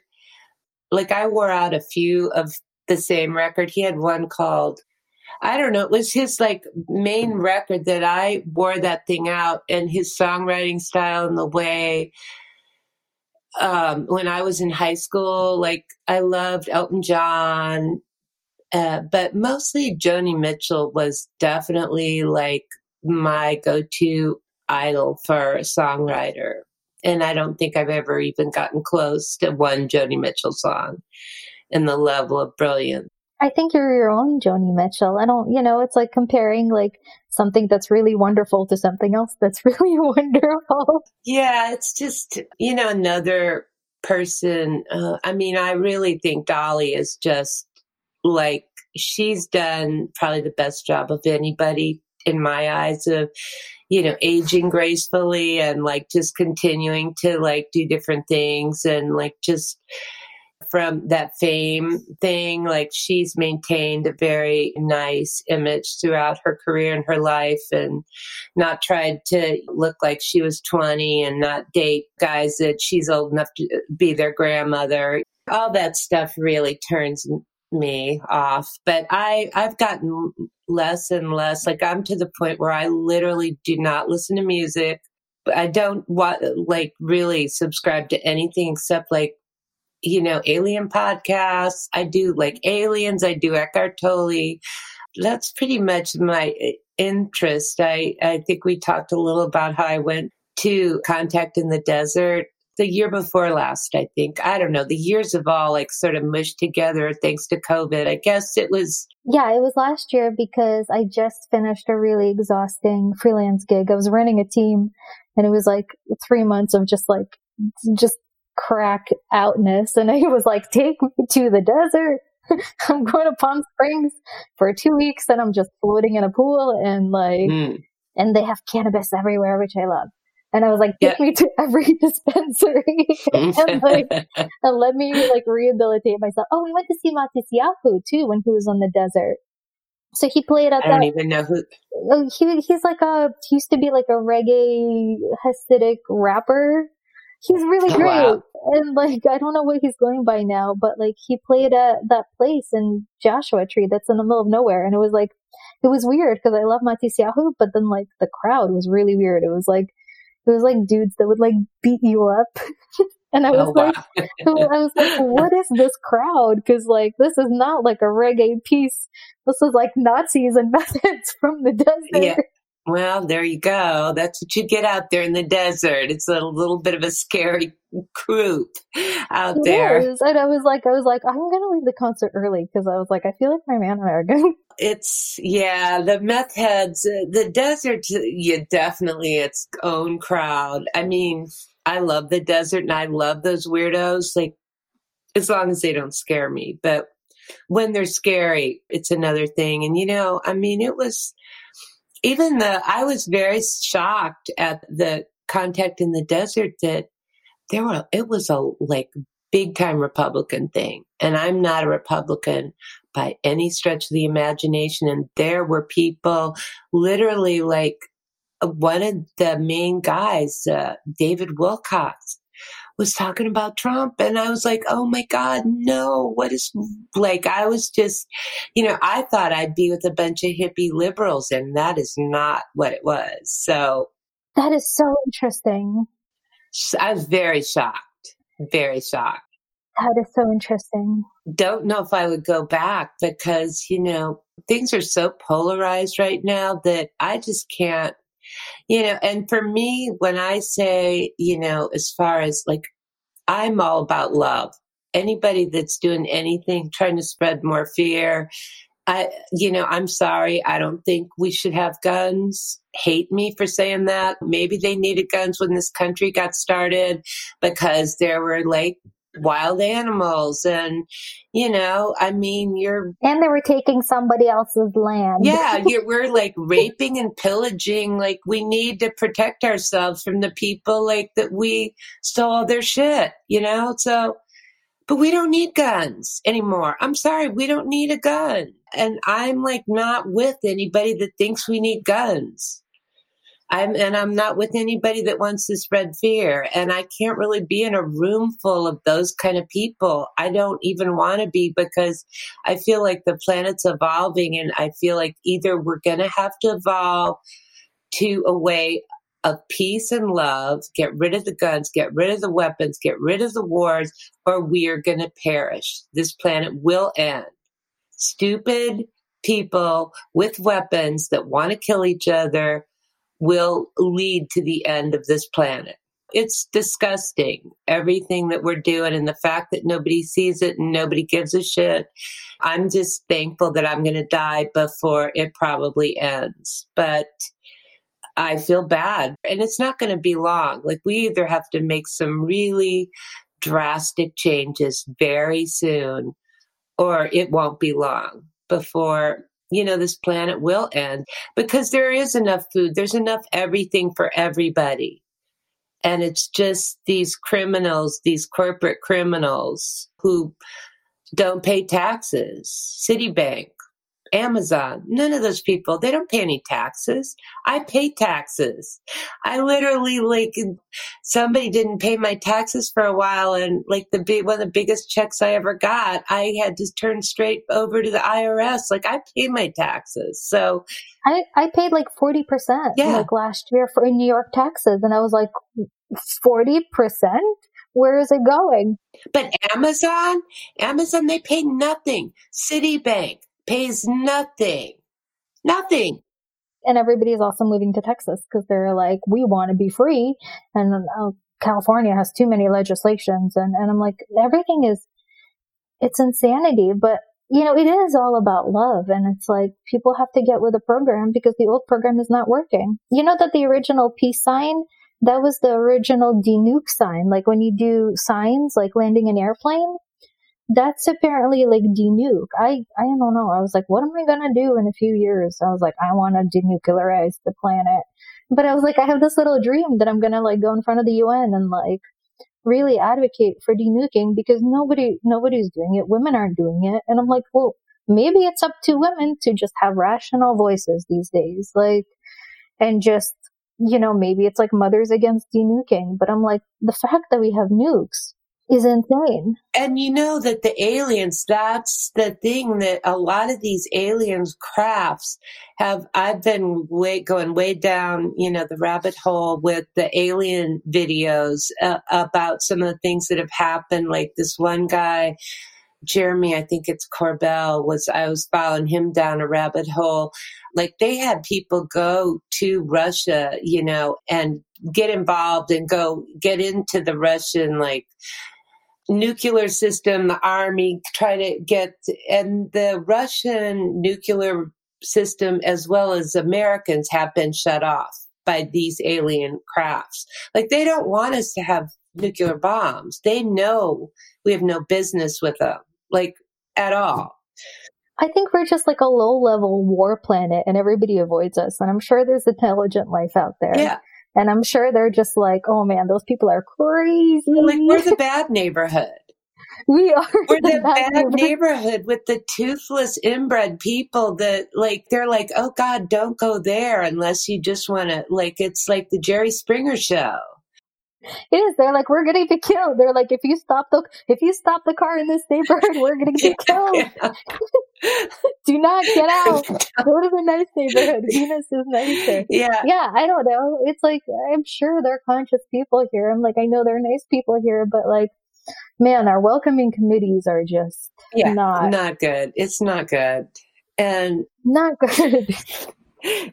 Speaker 2: Like I wore out a few of the same record. He had one called I don't know, it was his like main record that I wore that thing out and his songwriting style and the way um, when I was in high school, like I loved Elton John, uh, but mostly Joni Mitchell was definitely like my go-to idol for a songwriter. And I don't think I've ever even gotten close to one Joni Mitchell song in the level of brilliance.
Speaker 1: I think you're your own Joni Mitchell. I don't, you know, it's like comparing like something that's really wonderful to something else that's [laughs] really wonderful.
Speaker 2: Yeah, it's just, you know, another person. Uh, I mean, I really think Dolly is just like, she's done probably the best job of anybody in my eyes of, you know, aging gracefully and like just continuing to like do different things and like just, from that fame thing. Like she's maintained a very nice image throughout her career and her life and not tried to look like she was 20 and not date guys that she's old enough to be their grandmother. All that stuff really turns me off. But I, I've gotten less and less. Like I'm to the point where I literally do not listen to music. I don't want like really subscribe to anything except like you know, alien podcasts. I do like aliens. I do Eckhart Tolle. That's pretty much my uh, interest. I, I think we talked a little about how I went to Contact in the Desert the year before last, I think. I don't know. The years have all like sort of mushed together thanks to COVID. I guess it was.
Speaker 1: Yeah, it was last year because I just finished a really exhausting freelance gig. I was running a team and it was like three months of just like, just crack outness. And he was like, take me to the desert. [laughs] I'm going to Palm Springs for two weeks and I'm just floating in a pool and like, mm. and they have cannabis everywhere, which I love. And I was like, take yeah. me to every [laughs] dispensary [laughs] and like, and let me like rehabilitate myself. Oh, we went to see Matisyahu too when he was on the desert. So he played at
Speaker 2: I don't even know who.
Speaker 1: Oh, he, he's like a, he used to be like a reggae Hasidic rapper he's really oh, great. Wow. And like, I don't know what he's going by now, but like he played at that place in Joshua Tree that's in the middle of nowhere. And it was like, it was weird because I love Matisyahu, but then like the crowd was really weird. It was like, it was like dudes that would like beat you up. [laughs] and I was oh, like, wow. I was like, what is this crowd? Cause like, this is not like a reggae piece. This is like Nazis and [laughs] methods from the desert.
Speaker 2: Yeah. Well, there you go. That's what you get out there in the desert. It's a little bit of a scary group out there.
Speaker 1: Is. And I was like, I was like, I'm going to leave the concert early because I was like, I feel like my man and I are going. [laughs]
Speaker 2: It's yeah, the meth heads, uh, the desert. Yeah, definitely its own crowd. I mean, I love the desert and I love those weirdos. Like, as long as they don't scare me, but when they're scary, it's another thing. And, you know, I mean, it was even the, I was very shocked at the contact in the desert that there were, it was a like big time Republican thing. And I'm not a Republican by any stretch of the imagination. And there were people literally like one of the main guys, uh, David Wilcock, was talking about Trump. And I was like, oh my God, no, what is like, I was just, you know, I thought I'd be with a bunch of hippie liberals, and that is not what it was. So
Speaker 1: that is so interesting.
Speaker 2: I was very shocked, very shocked.
Speaker 1: That is so interesting.
Speaker 2: Don't know if I would go back because, you know, things are so polarized right now that I just can't you know, and for me, when I say, you know, as far as like, I'm all about love. Anybody that's doing anything, trying to spread more fear, I, you know, I'm sorry. I don't think we should have guns. Hate me for saying that. Maybe they needed guns when this country got started because there were like wild animals and you know i mean you're
Speaker 1: and they were taking somebody else's land.
Speaker 2: Yeah [laughs] we're like raping and pillaging like we need to protect ourselves from the people like that we stole their shit you know? So but we don't need guns anymore. I'm sorry we don't need a gun. And i'm like not with anybody that thinks we need guns I'm, and I'm not with anybody that wants to spread fear. And I can't really be in a room full of those kind of people. I don't even want to be because I feel like the planet's evolving and I feel like either we're going to have to evolve to a way of peace and love, get rid of the guns, get rid of the weapons, get rid of the wars, or we are going to perish. This planet will end. Stupid people with weapons that want to kill each other will lead to the end of this planet. It's disgusting, everything that we're doing, and the fact that nobody sees it and nobody gives a shit. I'm just thankful that I'm going to die before it probably ends. But I feel bad, and it's not going to be long. Like, we either have to make some really drastic changes very soon, or it won't be long before you know, this planet will end because there is enough food. There's enough everything for everybody. And it's just these criminals, these corporate criminals who don't pay taxes. Citibank, Amazon, none of those people, they don't pay any taxes. I pay taxes. I literally like somebody didn't pay my taxes for a while and like the big one of the biggest checks I ever got, I had to turn straight over to the IRS. Like I pay my taxes. So
Speaker 1: I, I paid like 40% yeah. like last year for in New York taxes and I was like 40%? Where is it going?
Speaker 2: But Amazon, Amazon, they pay nothing. Citibank, pays nothing. Nothing.
Speaker 1: And everybody is also moving to Texas because they're like, we want to be free. And uh, California has too many legislations. And, and I'm like, everything is, it's insanity. But, you know, it is all about love. And it's like people have to get with the program because the old program is not working. You know that the original peace sign, that was the original denuke sign. Like when you do signs, like landing an airplane, that's apparently like denuke. I I don't know. I was like, what am I gonna do in a few years? I was like, I want to denuclearize the planet. But I was like, I have this little dream that I'm gonna like go in front of the UN and like really advocate for denuking because nobody nobody's doing it. Women aren't doing it, and I'm like, well, maybe it's up to women to just have rational voices these days, like, and just you know, maybe it's like mothers against denuking. But I'm like, the fact that we have nukes is insane.
Speaker 2: And you know that the aliens, that's the thing that a lot of these aliens crafts have, I've been way, going way down, you know, the rabbit hole with the alien videos uh, about some of the things that have happened. Like this one guy, Jeremy, I think it's Corbell was, I was following him down a rabbit hole. Like they had people go to Russia, you know, and get involved and go get into the Russian, like, nuclear system, the army try to get, and the Russian nuclear system, as well as Americans, have been shut off by these alien crafts. Like they don't want us to have nuclear bombs. They know we have no business with them. Like at all.
Speaker 3: I think we're just like a low level war planet and everybody avoids us. And I'm sure there's intelligent life out there.
Speaker 2: Yeah.
Speaker 3: And I'm sure they're just like, oh man, those people are crazy.
Speaker 2: Like we're the bad neighborhood. [laughs]
Speaker 3: we are
Speaker 2: We're the bad neighborhood with the toothless inbred people that like they're like, oh God, don't go there unless you just want to like it's like the Jerry Springer show.
Speaker 3: It is. They're like, we're gonna be killed. They're like, if you stop the if you stop the car in this neighborhood, we're gonna get [laughs] killed. [laughs] Do not get [laughs] out. Go to the nice neighborhood. Venus is nicer.
Speaker 2: Yeah.
Speaker 3: Yeah, I don't know. It's like I'm sure they're conscious people here. I'm like, I know they're nice people here, but like, man, our welcoming committees are just
Speaker 2: Yeah.
Speaker 3: not
Speaker 2: Not good. It's not good. And
Speaker 3: not good.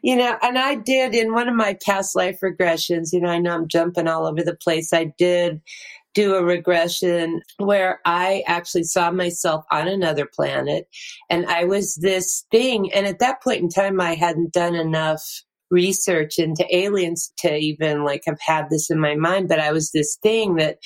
Speaker 2: You know, and I did in one of my past life regressions, you know, I know I'm jumping all over the place. I did do a regression where I actually saw myself on another planet and I was this thing. And at that point in time, I hadn't done enough research into aliens to even like have had this in my mind, but I was this thing that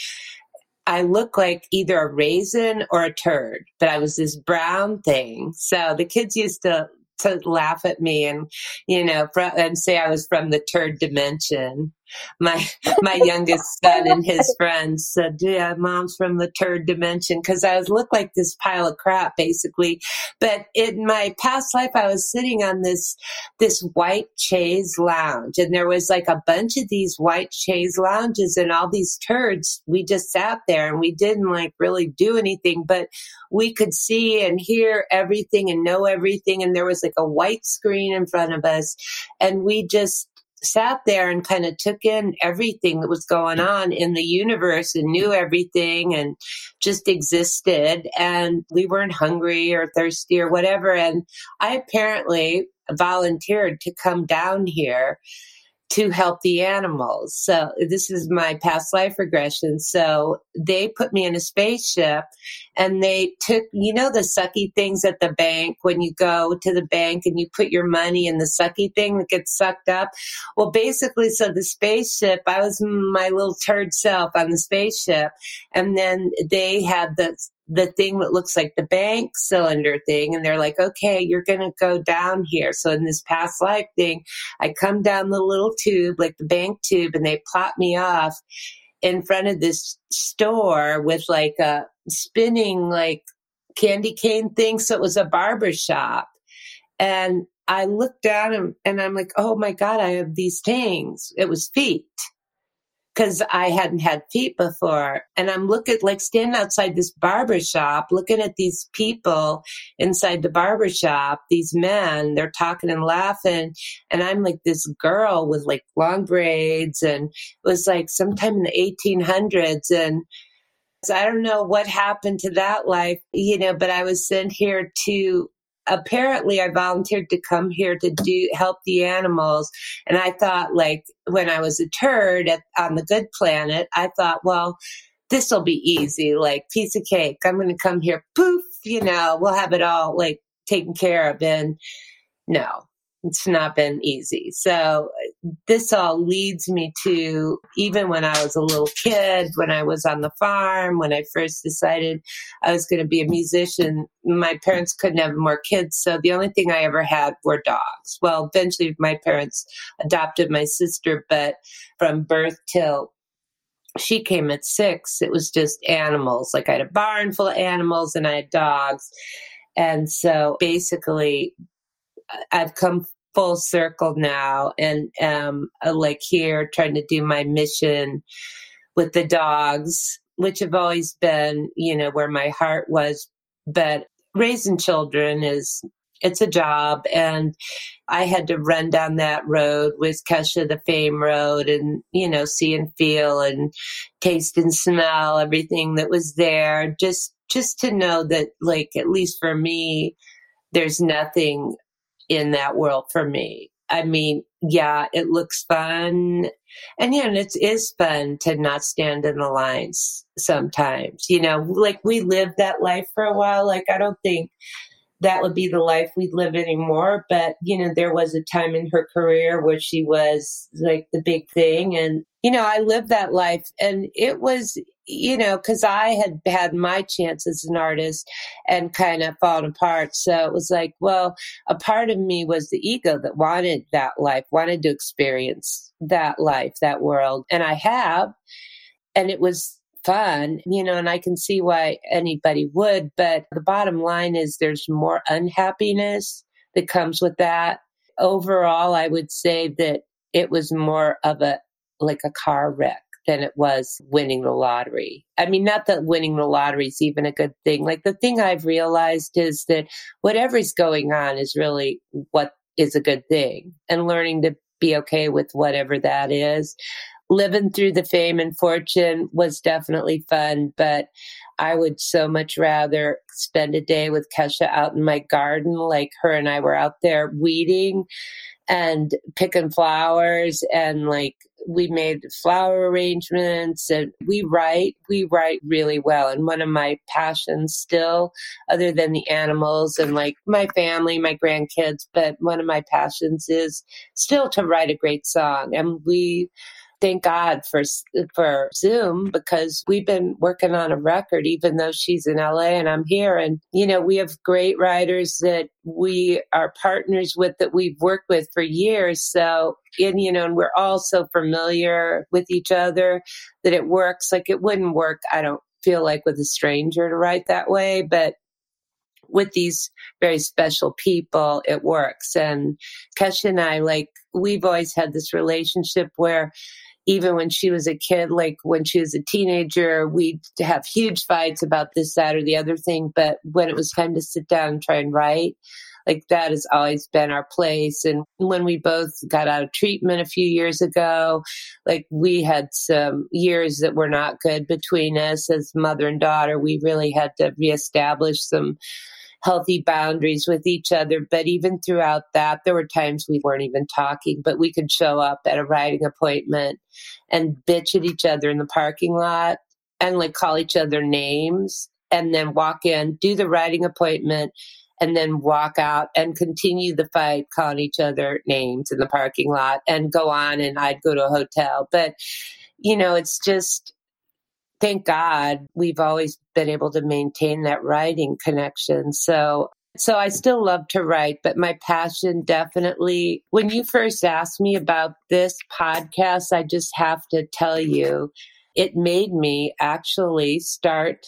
Speaker 2: I look like either a raisin or a turd, but I was this brown thing. So the kids used to to laugh at me and you know fr- and say I was from the turd dimension. My my youngest son and his friends said, "Yeah, mom's from the third dimension," because I was looked like this pile of crap, basically. But in my past life, I was sitting on this this white chaise lounge, and there was like a bunch of these white chaise lounges, and all these turds. We just sat there, and we didn't like really do anything, but we could see and hear everything and know everything, and there was like a white screen in front of us, and we just sat there and kind of took in everything that was going on in the universe and knew everything and just existed and we weren't hungry or thirsty or whatever and i apparently volunteered to come down here to help the animals. So this is my past life regression. So they put me in a spaceship and they took, you know, the sucky things at the bank when you go to the bank and you put your money in the sucky thing that gets sucked up. Well, basically, so the spaceship, I was my little turd self on the spaceship and then they had the the thing that looks like the bank cylinder thing and they're like okay you're going to go down here. So in this past life thing i come down the little tube like the bank tube and they plop me off in front of this store with like a spinning like candy cane thing. So it was a barber shop. And i looked down and, and i'm like oh my god i have these things. It was feet because I hadn't had feet before. And I'm looking, like standing outside this barber shop, looking at these people inside the barber shop, these men, they're talking and laughing. And I'm like this girl with like long braids and it was like sometime in the 1800s. And I don't know what happened to that life, you know, but I was sent here to apparently I volunteered to come here to do help the animals. And I thought, like, when I was a turd at, on the good planet, I thought, well, this will be easy, like piece of cake. I'm going to come here, poof, you know, we'll have it all like taken care of. And no, it's not been easy. So uh, this all leads me to even when I was a little kid, when I was on the farm, when I first decided I was going to be a musician, my parents couldn't have more kids. So the only thing I ever had were dogs. Well, eventually my parents adopted my sister, but from birth till she came at six, it was just animals. Like I had a barn full of animals and I had dogs. And so basically, I've come full circle now and um like here trying to do my mission with the dogs which have always been you know where my heart was. But raising children is it's a job and i had to run down that road with kesha the fame road and you know see and feel and taste and smell everything that was there. Just just to know that like at least for me there's nothing in that world for me. I mean, yeah, it looks fun. And yeah, and it is fun to not stand in the lines sometimes. You know, like we lived that life for a while. Like, I don't think that would be the life we'd live anymore. But, you know, there was a time in her career where she was like the big thing. And, you know, I lived that life and it was, you know, because I had had my chance as an artist and kind of fallen apart. So it was like, well, a part of me was the ego that wanted that life, wanted to experience that life, that world. And I have. And it was fun, you know, and I can see why anybody would. But the bottom line is there's more unhappiness that comes with that. Overall, I would say that it was more of a like a car wreck than it was winning the lottery. I mean, not that winning the lottery is even a good thing. Like the thing I've realized is that whatever's going on is really what is a good thing and learning to be okay with whatever that is living through the fame and fortune was definitely fun, but I would so much rather spend a day with Kesha out in my garden, like her and I were out there weeding and picking flowers and like we made flower arrangements and we write we write really well. And one of my passions still other than the animals and like my family my grandkids but one of my passions is still to write a great song. And we thank God for for Zoom because we've been working on a record, even though she's in LA and I'm here. And you know, we have great writers that we are partners with that we've worked with for years. So, and you know, and we're all so familiar with each other that it works. Like it wouldn't work. I don't feel like with a stranger to write that way, but with these very special people, it works. And Kesha and I, like, we've always had this relationship where even when she was a kid, like when she was a teenager, we'd have huge fights about this, that, or the other thing. But when it was time to sit down and try and write, like that has always been our place. And when we both got out of treatment a few years ago, like we had some years that were not good between us as mother and daughter. We really had to reestablish some healthy boundaries with each other. But even throughout that, there were times we weren't even talking, but we could show up at a writing appointment and bitch at each other in the parking lot and like call each other names and then walk in, do the writing appointment, and then walk out and continue the fight, calling each other names in the parking lot and go on. And I'd go to a hotel. But, you know, it's just, thank God we've always been able to maintain that writing connection. So so I still love to write, but my passion definitely when you first asked me about this podcast, I just have to tell you it made me actually start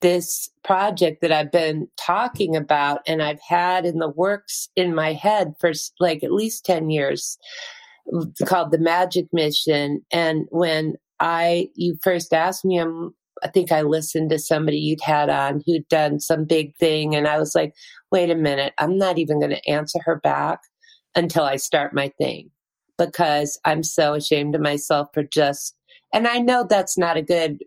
Speaker 2: this project that I've been talking about and I've had in the works in my head for like at least 10 years called the Magic Mission. And when I you first asked me, I'm, I think I listened to somebody you'd had on who'd done some big thing, and I was like, wait a minute, I'm not even going to answer her back until I start my thing because I'm so ashamed of myself for just, and I know that's not a good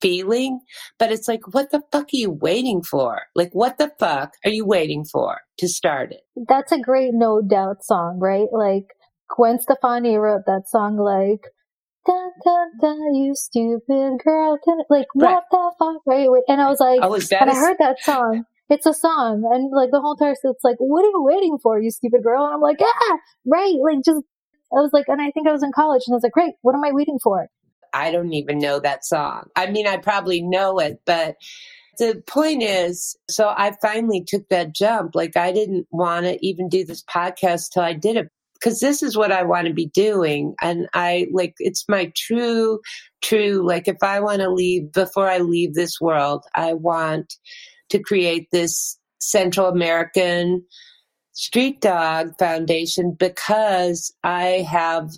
Speaker 2: feeling, but it's like, what the fuck are you waiting for? Like, what the fuck are you waiting for to start it?
Speaker 3: That's a great no doubt song, right? Like, Gwen Stefani wrote that song like dun, dun, dun, you stupid girl. Like, right. what the fuck? Right? And I was like, oh, and I heard that song. It's a song. And like the whole time, it's like, what are you waiting for, you stupid girl? And I'm like, ah, right. Like, just, I was like, and I think I was in college and I was like, great, what am I waiting for?
Speaker 2: I don't even know that song. I mean, I probably know it, but the point is, so I finally took that jump. Like I didn't want to even do this podcast till I did it because this is what I want to be doing. And I like, it's my true, true, like if I want to leave before I leave this world, I want to create this Central American Street Dog Foundation because I have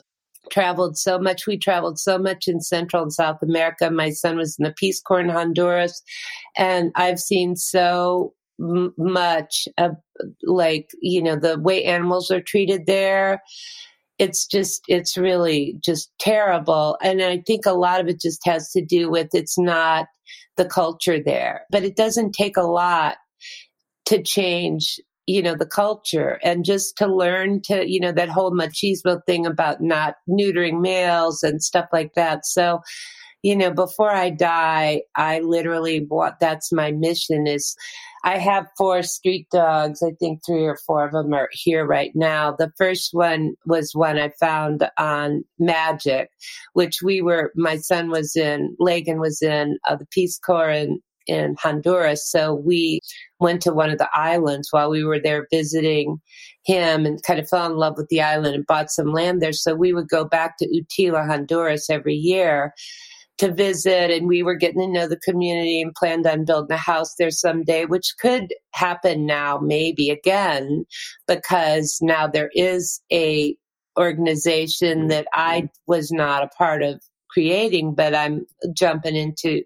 Speaker 2: traveled so much. We traveled so much in Central and South America. My son was in the Peace Corps in Honduras, and I've seen so m- much of like you know the way animals are treated there. It's just it's really just terrible. And i think a lot of it just has to do with it's not the culture there. But it doesn't take a lot to change you know the culture. And just to learn to you know that whole machismo thing about not neutering males and stuff like that. So you know, before I die, I literally what that's my mission is I have four street dogs. I think three or four of them are here right now. The first one was one I found on Magic, which we were, my son was in, Lagan was in uh, the Peace Corps in, in Honduras. So we went to one of the islands while we were there visiting him and kind of fell in love with the island and bought some land there. So we would go back to Utila, Honduras every year to visit and we were getting to know the community and planned on building a house there someday, which could happen now, maybe again, because now there is a organization that I was not a part of creating, but I'm jumping into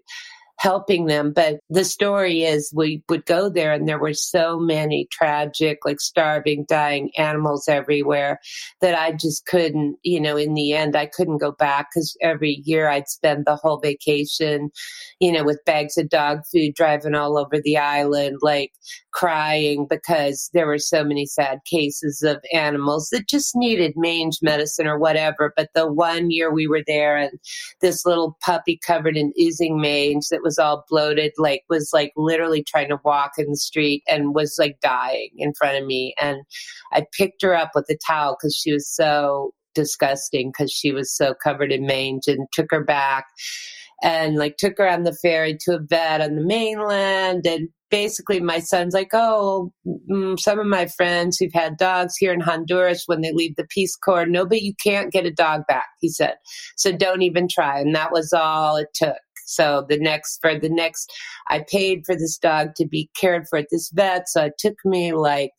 Speaker 2: helping them. But the story is we would go there and there were so many tragic, like starving, dying animals everywhere that I just couldn't, you know, in the end, I couldn't go back because every year I'd spend the whole vacation, you know, with bags of dog food driving all over the island, like crying because there were so many sad cases of animals that just needed mange medicine or whatever. But the one year we were there and this little puppy covered in oozing mange that was all bloated, like was like literally trying to walk in the street and was like dying in front of me. And I picked her up with a towel because she was so disgusting because she was so covered in mange and took her back and like took her on the ferry to a vet on the mainland. And basically my son's like oh mm, some of my friends who've had dogs here in honduras when they leave the peace corps no but you can't get a dog back he said. So don't even try. And that was all it took so the next, for the next, I paid for this dog to be cared for at this vet. So it took me like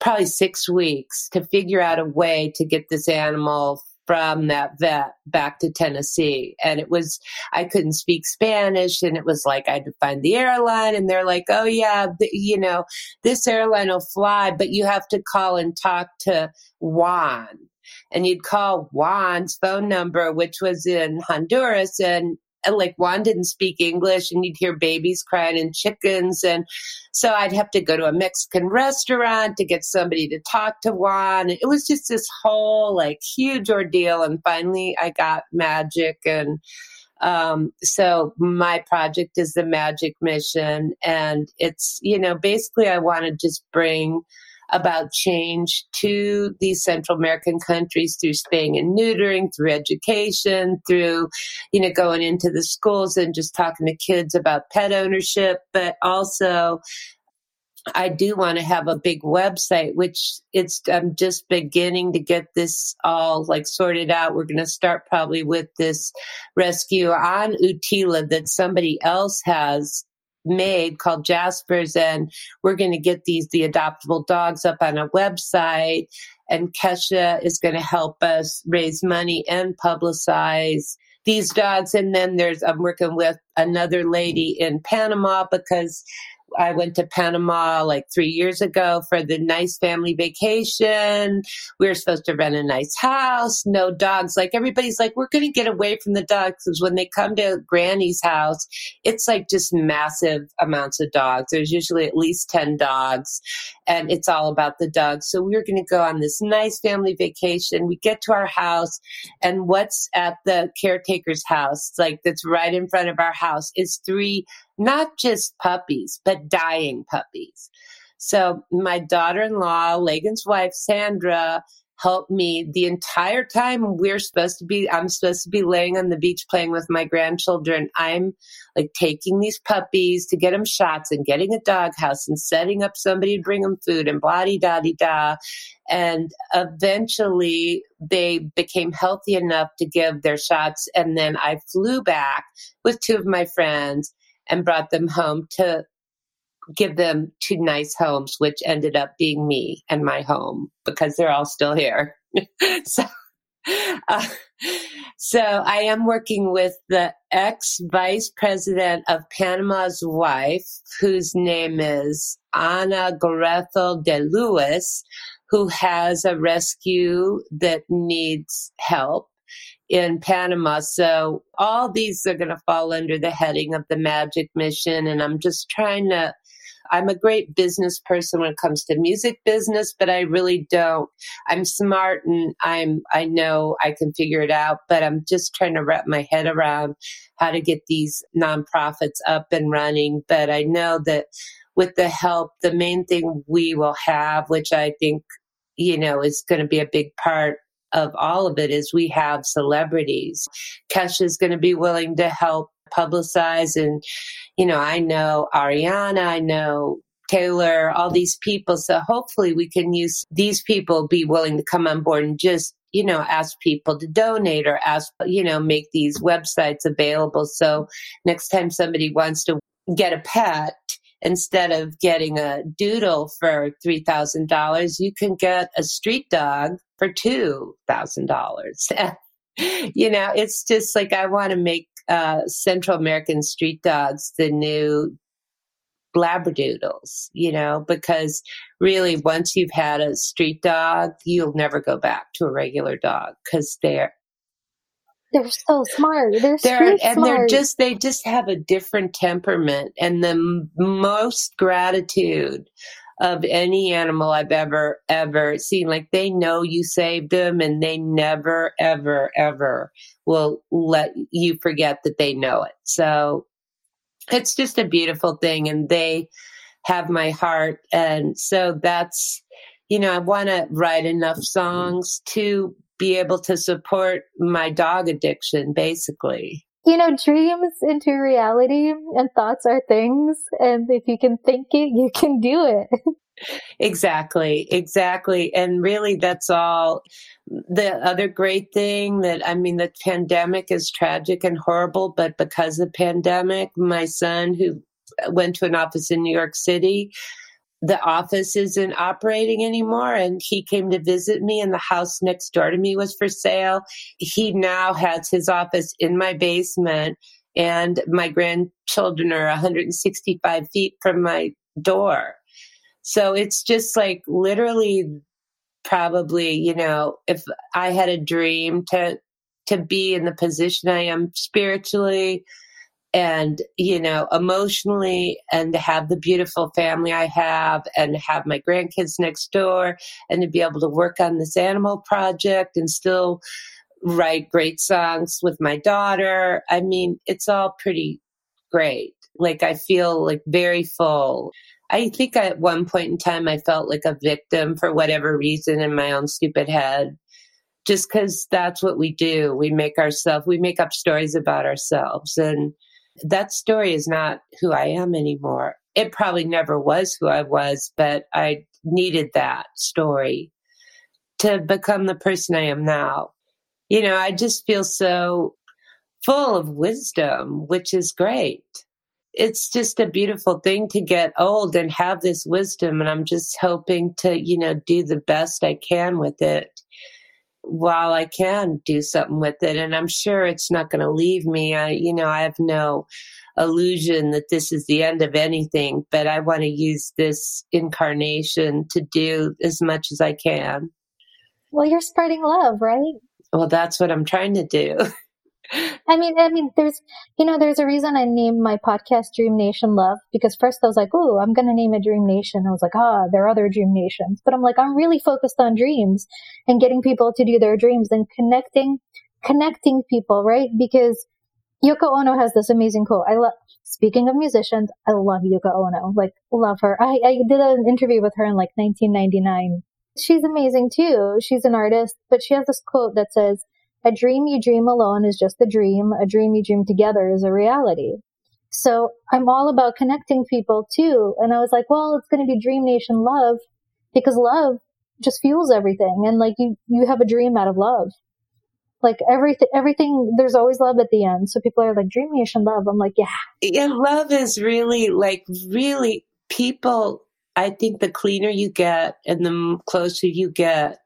Speaker 2: probably six weeks to figure out a way to get this animal from that vet back to Tennessee. And it was, I couldn't speak Spanish. And it was like, I had to find the airline. And they're like, oh, yeah, you know, this airline will fly, but you have to call and talk to Juan. And you'd call Juan's phone number, which was in Honduras. And like Juan didn't speak English and you'd hear babies crying and chickens. And so I'd have to go to a Mexican restaurant to get somebody to talk to Juan. It was just this whole like huge ordeal. And finally I got magic. And um, so my project is the magic mission. And it's, you know, basically I want to just bring about change to these Central American countries through spaying and neutering, through education, through, you know, going into the schools and just talking to kids about pet ownership, but also I do want to have a big website, which it's I'm just beginning to get this all like sorted out. We're going to start probably with this rescue on Utila that somebody else has made called Jaspers, and we're going to get these the adoptable dogs up on a website. And Kesha is going to help us raise money and publicize these dogs. And then there's I'm working with another lady in Panama because I went to Panama like three years ago for the nice family vacation. We were supposed to rent a nice house, no dogs. Like everybody's like, we're going to get away from the dogs because when they come to Granny's house, it's like just massive amounts of dogs. There's usually at least 10 dogs and it's all about the dogs. So we were going to go on this nice family vacation. We get to our house and what's at the caretaker's house, like that's right in front of our house is three not just puppies, but dying puppies. So my daughter-in-law, Lagan's wife, Sandra, helped me the entire time we're supposed to be i'm supposed to be laying on the beach playing with my grandchildren. I'm like taking these puppies to get them shots and getting a dog house and setting up somebody to bring them food and blah da da da. And eventually they became healthy enough to give their shots. And then i flew back with two of my friends and brought them home to give them two nice homes, which ended up being me and my home because they're all still here. [laughs] so, uh, so I am working with the ex vice president of Panama's wife, whose name is Ana Garethel de Luis, who has a rescue that needs help in Panama. So all these are going to fall under the heading of the Magic Mission. And I'm just trying to I'm a great business person when it comes to music business, but I really don't. I'm smart and I'm, I know I can figure it out, but I'm just trying to wrap my head around how to get these nonprofits up and running. But I know that with the help, the main thing we will have, which I think, you know, is going to be a big part of all of it is we have celebrities. Kesha is going to be willing to help publicize and, you know, I know Ariana, I know Taylor, all these people. So hopefully we can use these people be willing to come on board and just, you know, ask people to donate or ask, you know, make these websites available. So next time somebody wants to get a pet, instead of getting a doodle for $3,000, you can get a street dog for $2,000. [laughs] you know, it's just like I want to make uh, Central American street dogs the new labradoodles, you know, because really once you've had a street dog, you'll never go back to a regular dog because they're
Speaker 1: they're so smart. They're,
Speaker 2: they're
Speaker 1: and
Speaker 2: smart. they're just they just have a different temperament and the m- most gratitude of any animal I've ever ever seen. Like they know you saved them and they never ever ever will let you forget that they know it. So it's just a beautiful thing and they have my heart and so that's you know, I want to write enough songs to be able to support my dog addiction, basically.
Speaker 1: You know, dreams into reality and thoughts are things. And if you can think it, you [laughs] can do it.
Speaker 2: exactly, exactly. And really, that's all. The other great thing that, I mean, the pandemic is tragic and horrible, but because of the pandemic, my son who went to an office in New York City the office isn't operating anymore. And he came to visit me, and the house next door to me was for sale. He now has his office in my basement, and my grandchildren are 165 feet from my door. So it's just like literally, probably, you know, if I had a dream to to be in the position I am spiritually, and you know emotionally and to have the beautiful family i have and have my grandkids next door and to be able to work on this animal project and still write great songs with my daughter. I mean it's all pretty great. Like i feel like very full. I think at one point in time i felt like a victim for whatever reason in my own stupid head. Just because that's what we do. We make ourselves we make up stories about ourselves. And that story is not who I am anymore. It probably never was who I was, but I needed that story to become the person I am now. You know, I just feel so full of wisdom, which is great. It's just a beautiful thing to get old and have this wisdom. And I'm just hoping to, you know, do the best I can with it while I can do something with it. And I'm sure it's not going to leave me. I, you know, I have no illusion that this is the end of anything, but I want to use this incarnation to do as much as I can.
Speaker 1: Well, you're spreading love, right?
Speaker 2: Well, that's what I'm trying to do. [laughs]
Speaker 1: I mean, I mean, there's, you know, there's a reason I named my podcast Dream Nation Love because first I was like, oh, I'm going to name a Dream Nation. I was like, ah, there are other dream nations, but I'm like, I'm really focused on dreams and getting people to do their dreams and connecting, connecting people, right? Because Yoko Ono has this amazing quote. I love, speaking of musicians, I love Yoko Ono, like, love her. I, I did an interview with her in like 1999. She's amazing too. She's an artist, but she has this quote that says, a dream you dream alone is just a dream. A dream you dream together is a reality. So I'm all about connecting people too. And I was like, well, it's going to be Dream Nation love because love just fuels everything. And like you, you have a dream out of love. Like everything, everything, there's always love at the end. So people are like, Dream Nation love. I'm like, yeah.
Speaker 2: Yeah, love is really like, really people. I think the cleaner you get and the closer you get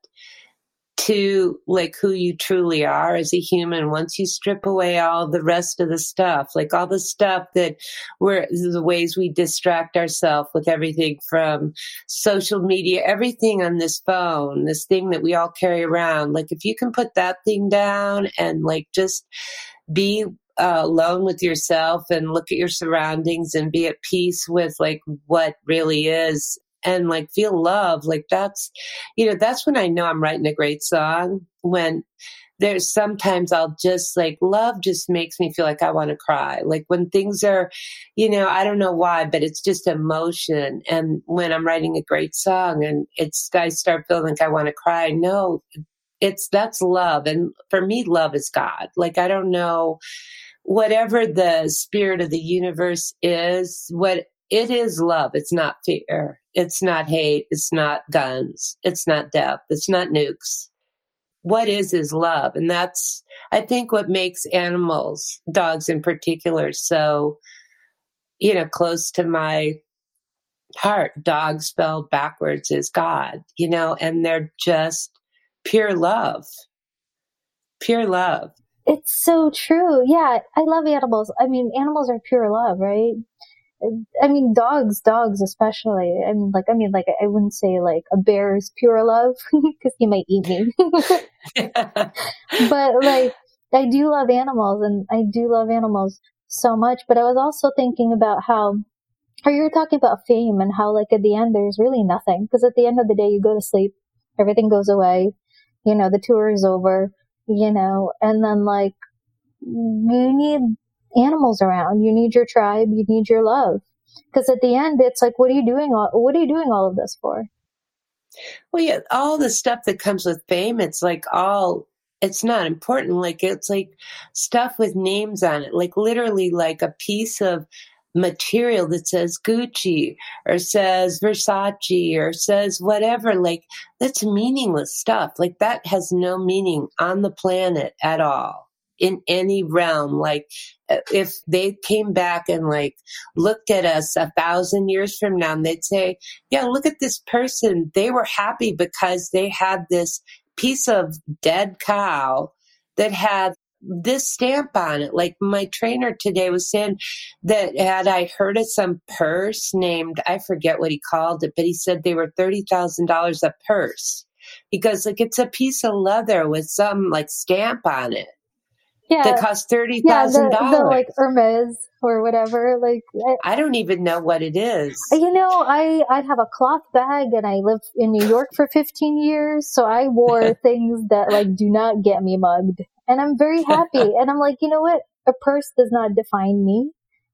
Speaker 2: to like who you truly are as a human once you strip away all the rest of the stuff like all the stuff that we're the ways we distract ourselves with everything from social media everything on this phone this thing that we all carry around like if you can put that thing down and like just be uh, alone with yourself and look at your surroundings and be at peace with like what really is and like feel love like that's you know that's when i know i'm writing a great song when there's sometimes I'll just like love just makes me feel like I want to cry. Like when things are, you know, I don't know why, but it's just emotion. And when I'm writing a great song and it's, I start feeling like I want to cry. No, it's, that's love. And for me, love is God. Like I don't know, whatever the spirit of the universe is, what it is love. It's not fear. It's not hate. It's not guns. It's not death. It's not nukes what is is love and that's i think what makes animals dogs in particular so you know close to my heart dog spelled backwards is god you know and they're just pure love pure love
Speaker 1: it's so true yeah i love animals i mean animals are pure love right I mean, dogs, dogs especially. I mean, like, I mean, like, I wouldn't say like a bear is pure love [laughs] because he might eat me. [laughs] but like, I do love animals and I do love animals so much. But I was also thinking about how, how you were talking about fame and how like at the end there's really nothing because at the end of the day you go to sleep, everything goes away, you know, the tour is over, you know, and then like you need animals around. You need your tribe. You need your love. Because at the end, it's like, what are you doing? All, what are you doing all of this for?
Speaker 2: Well, yeah, all the stuff that comes with fame, it's like all, it's not important. Like, it's like stuff with names on it, like literally like a piece of material that says Gucci or says Versace or says whatever. Like, that's meaningless stuff. Like, that has no meaning on the planet at all in any realm. Like uh, if they came back and like looked at us a thousand years from now and they'd say, yeah, look at this person. They were happy because they had this piece of dead cow that had this stamp on it. Like my trainer today was saying that had I heard of some purse named, I forget what he called it, but he said they were $30,000 a purse because like it's a piece of leather with some like stamp on it yeah. that cost thirty thousand
Speaker 1: yeah, dollars, like Hermes or whatever. Like
Speaker 2: I, I, don't even know what it is.
Speaker 1: You know, I I have a cloth bag, and I lived in New York for fifteen years, so I wore [laughs] things that like do not get me mugged, and I'm very happy. [laughs] and I'm like, you know what? A purse does not define me.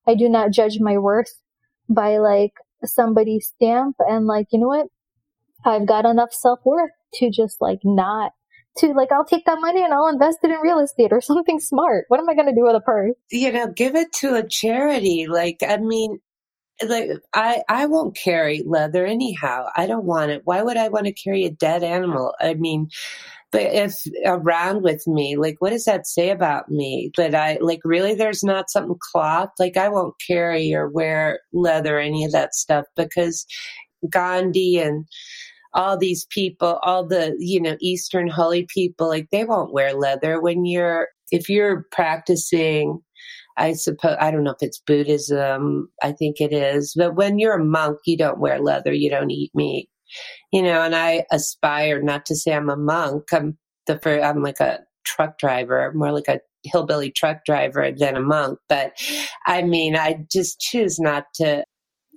Speaker 1: I do not judge my worth by like somebody's stamp, and like you know what? I've got enough self worth to just like not to like I'll take that money and I'll invest it in real estate or [laughs] something smart. What am I going to do with a purse?
Speaker 2: You know, give it to a charity. Like I mean, like I I won't carry leather anyhow. I don't want it. Why would I want to carry a dead animal? I mean, but if around with me, like what does that say about me? But I like really there's not something cloth. Like I won't carry or wear leather, any of that stuff because Gandhi and all these people, all the, you know, Eastern holy people, like they won't wear leather when you're, if you're practicing, I suppose, I don't know if it's Buddhism, I think it is, but when you're a monk, you don't wear leather, you don't eat meat, you know, and I aspire not to say I'm a monk. I'm the first, I'm like a truck driver, more like a hillbilly truck driver than a monk. But I mean, I just choose not to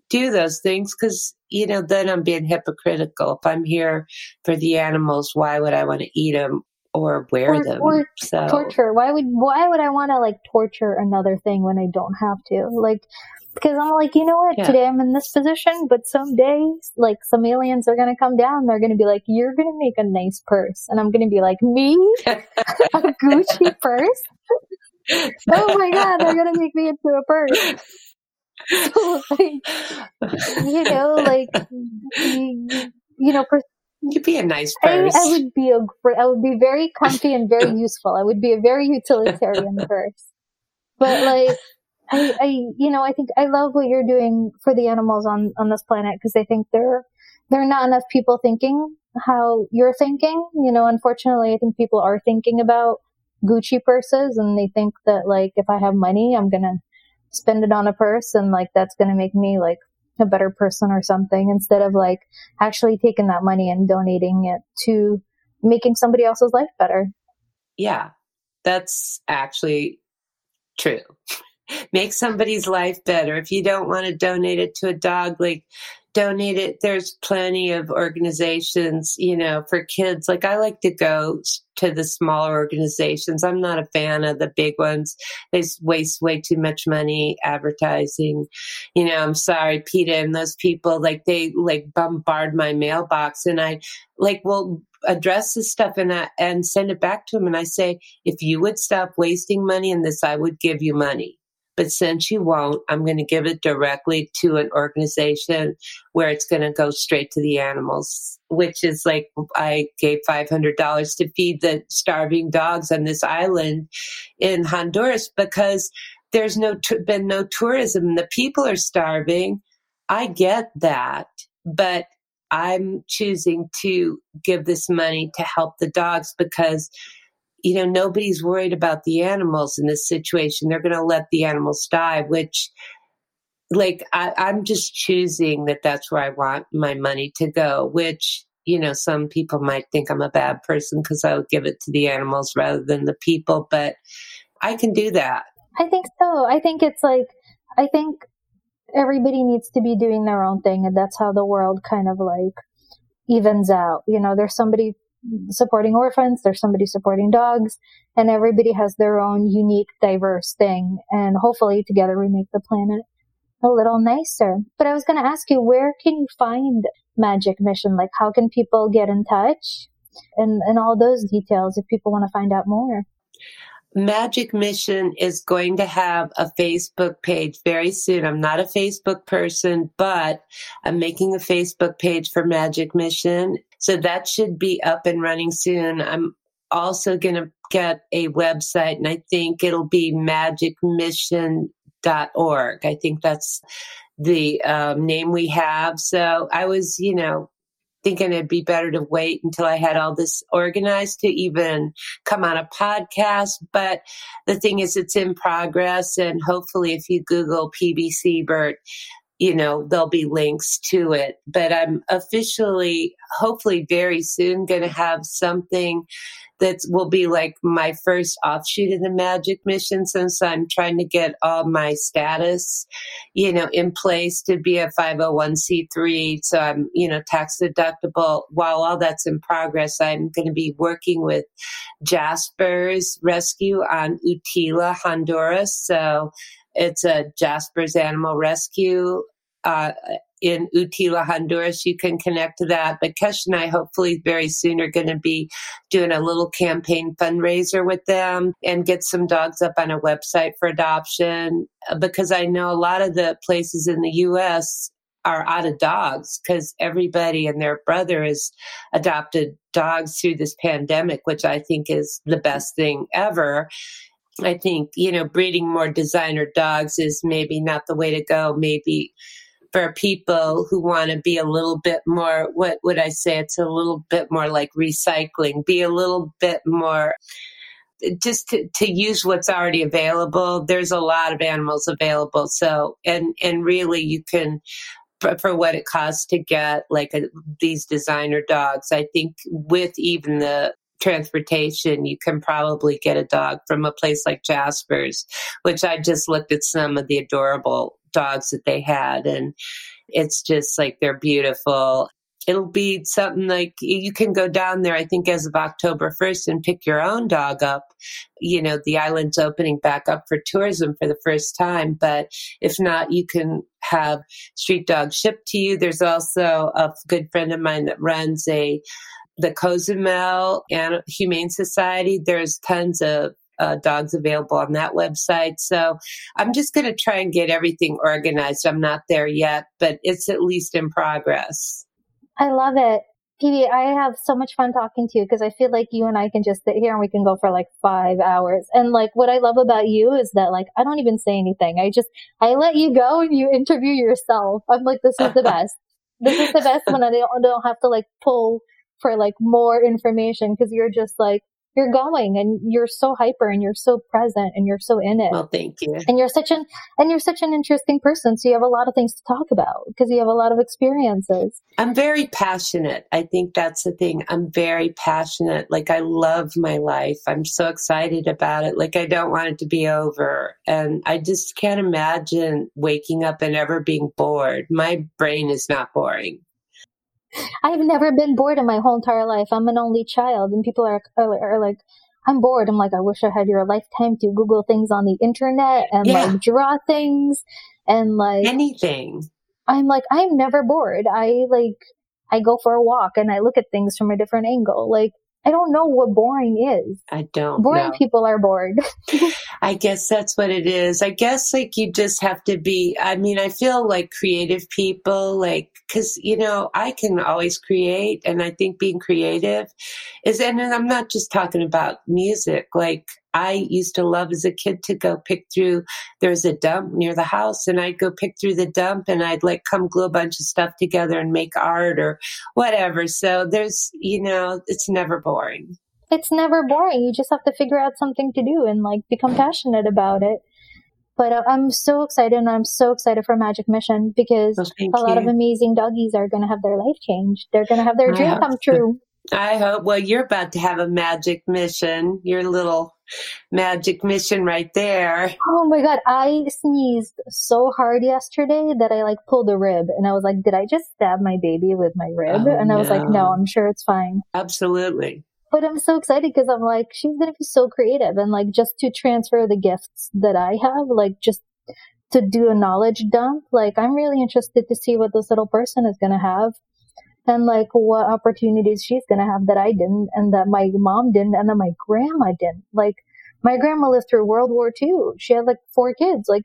Speaker 2: do those things because you know then i'm being hypocritical. If i'm here for the animals why would i want to eat them or wear or, them?
Speaker 1: or so torture. Why would why would i want to like torture another thing when i don't have to? Like because i'm like you know what? Yeah. today i'm in this position but someday like some aliens are going to come down. They're going to be like you're going to make a nice purse and i'm going to be like me? [laughs] A gucci purse? [laughs] Oh my god they're going to make me into a purse [laughs] like, you know, like, you, you know,
Speaker 2: You'd be a nice purse.
Speaker 1: I, I, would be a great, I would be very comfy and very [laughs] useful. I would be a very utilitarian [laughs] purse. But like, I, I, you know, I think I love what you're doing for the animals on, on this planet because I think there, there are not enough people thinking how you're thinking. You know, unfortunately, I think people are thinking about Gucci purses and they think that like, if I have money, I'm to spend it on a purse and like that's going to make me like a better person or something instead of like actually taking that money and donating it to making somebody else's life better.
Speaker 2: Yeah. That's actually true. [laughs] Make somebody's life better. If you don't want to donate it to a dog, like donate it. There's plenty of organizations, you know, for kids. Like I like to go to the smaller organizations. I'm not a fan of the big ones. They waste way too much money advertising. You know, I'm sorry, PETA and those people, like they like bombard my mailbox and I like, well, address this stuff and I, and send it back to them. And I say, if you would stop wasting money in this, I would give you money. But since you won't, I'm going to give it directly to an organization where it's going to go straight to the animals, which is like I gave $500 to feed the starving dogs on this island in Honduras because there's no been no tourism. The people are starving. I get that, but I'm choosing to give this money to help the dogs because you know, nobody's worried about the animals in this situation. They're going to let the animals die, which, like, I, I'm just choosing that that's where I want my money to go, which, you know, some people might think I'm a bad person because I would give it to the animals rather than the people, but I can do that.
Speaker 3: I think so. I think it's like, I think everybody needs to be doing their own thing, and that's how the world kind of like evens out. You know, there's somebody supporting orphans, there's somebody supporting dogs, and everybody has their own unique, diverse thing. And hopefully together we make the planet a little nicer. But I was going to ask you, where can you find Magic Mission? Like, how can people get in touch? And, and all those details if people want to find out more.
Speaker 2: Magic Mission is going to have a Facebook page very soon. I'm not a Facebook person, but I'm making a Facebook page for Magic Mission. So that should be up and running soon. I'm also going to get a website and I think it'll be magicmission.org. I think that's the um, name we have. So I was, you know, thinking it'd be better to wait until I had all this organized to even come on a podcast. But the thing is, it's in progress. And hopefully, if you Google Pebe Sebert, you know, there'll be links to it. But I'm officially, hopefully, very soon going to have something that will be like my first offshoot of the magic mission since I'm trying to get all my status, you know, in place to be a 501c3. So I'm, you know, tax deductible. While all that's in progress, I'm going to be working with Jasper's Rescue on Utila, Honduras. So it's a Jasper's Animal Rescue uh, in Utila, Honduras. You can connect to that. But Kesh and I hopefully very soon are going to be doing a little campaign fundraiser with them and get some dogs up on a website for adoption uh, because I know a lot of the places in the U.S. are out of dogs because everybody and their brother has adopted dogs through this pandemic, which I think is the best thing ever. I think, you know, breeding more designer dogs is maybe not the way to go. Maybe for people who want to be a little bit more, what would I say? It's a little bit more like recycling, be a little bit more just to, to use what's already available. There's a lot of animals available. So, and, and really you can, for, for what it costs to get like a, these designer dogs, I think with even the transportation, you can probably get a dog from a place like Jasper's, which I just looked at some of the adorable dogs that they had. And it's just like they're beautiful. It'll be something like you can go down there, I think, as of October 1st and pick your own dog up. You know, the island's opening back up for tourism for the first time. But if not, you can have street dogs shipped to you. There's also a good friend of mine that runs a the Cozumel and Humane Society. There's tons of uh, dogs available on that website. So I'm just going to try and get everything organized. I'm not there yet, but it's at least in progress.
Speaker 3: I love it. Pebe, I have so much fun talking to you because I feel like you and I can just sit here and we can go for like five hours. And like what I love about you is that like I don't even say anything. I just I let you go and you interview yourself. I'm like, this is the [laughs] best. this is the best when I don't, don't have to like pull for like more information because you're just like
Speaker 1: you're going and you're so hyper and you're so present and you're so in it.
Speaker 2: Well, thank you.
Speaker 1: And you're such an and you're such an interesting person, so you have a lot of things to talk about because you have a lot of experiences.
Speaker 2: I'm very passionate. I think that's the thing. I'm very passionate. Like I love my life. I'm so excited about it. Like I don't want it to be over. And I just can't imagine waking up and ever being bored. My brain is not boring.
Speaker 1: I've never been bored in my whole entire life. I'm an only child, and people are, are, are like, I'm bored. I'm like, I wish I had your lifetime to Google things on the internet and yeah. like draw things and like
Speaker 2: anything.
Speaker 1: I'm like, I'm never bored. I like, I go for a walk and I look at things from a different angle. Like, I don't know what boring is.
Speaker 2: I don't.
Speaker 1: Boring
Speaker 2: know.
Speaker 1: people are bored. [laughs]
Speaker 2: I guess that's what it is. I guess like you just have to be, I mean, I feel like creative people, like, cause you know, I can always create. And I think being creative is, and I'm not just talking about music, like, I used to love as a kid to go pick through, there's a dump near the house and I'd go pick through the dump and I'd like come glue a bunch of stuff together and make art or whatever. So there's, you know, it's never boring.
Speaker 1: It's never boring. You just have to figure out something to do and like become passionate about it. But uh, I'm so excited and I'm so excited for Magic Mission because well, a lot you. of amazing doggies are going to have their life changed. They're going to have their dream come true.
Speaker 2: I hope. Well, you're about to have a magic mission. Your little magic mission right there.
Speaker 1: Oh my god, I sneezed so hard yesterday that I like pulled a rib, and I was like, "Did I just stab my baby with my rib?" Oh, and I was no. like, "No, I'm sure it's fine."
Speaker 2: Absolutely.
Speaker 1: But I'm so excited because I'm like, she's gonna be so creative, and like just to transfer the gifts that I have, like just to do a knowledge dump. Like, I'm really interested to see what this little person is gonna have and like what opportunities she's gonna have that I didn't and that my mom didn't and that my grandma didn't. Like my grandma lived through World War II. She had like four kids. Like,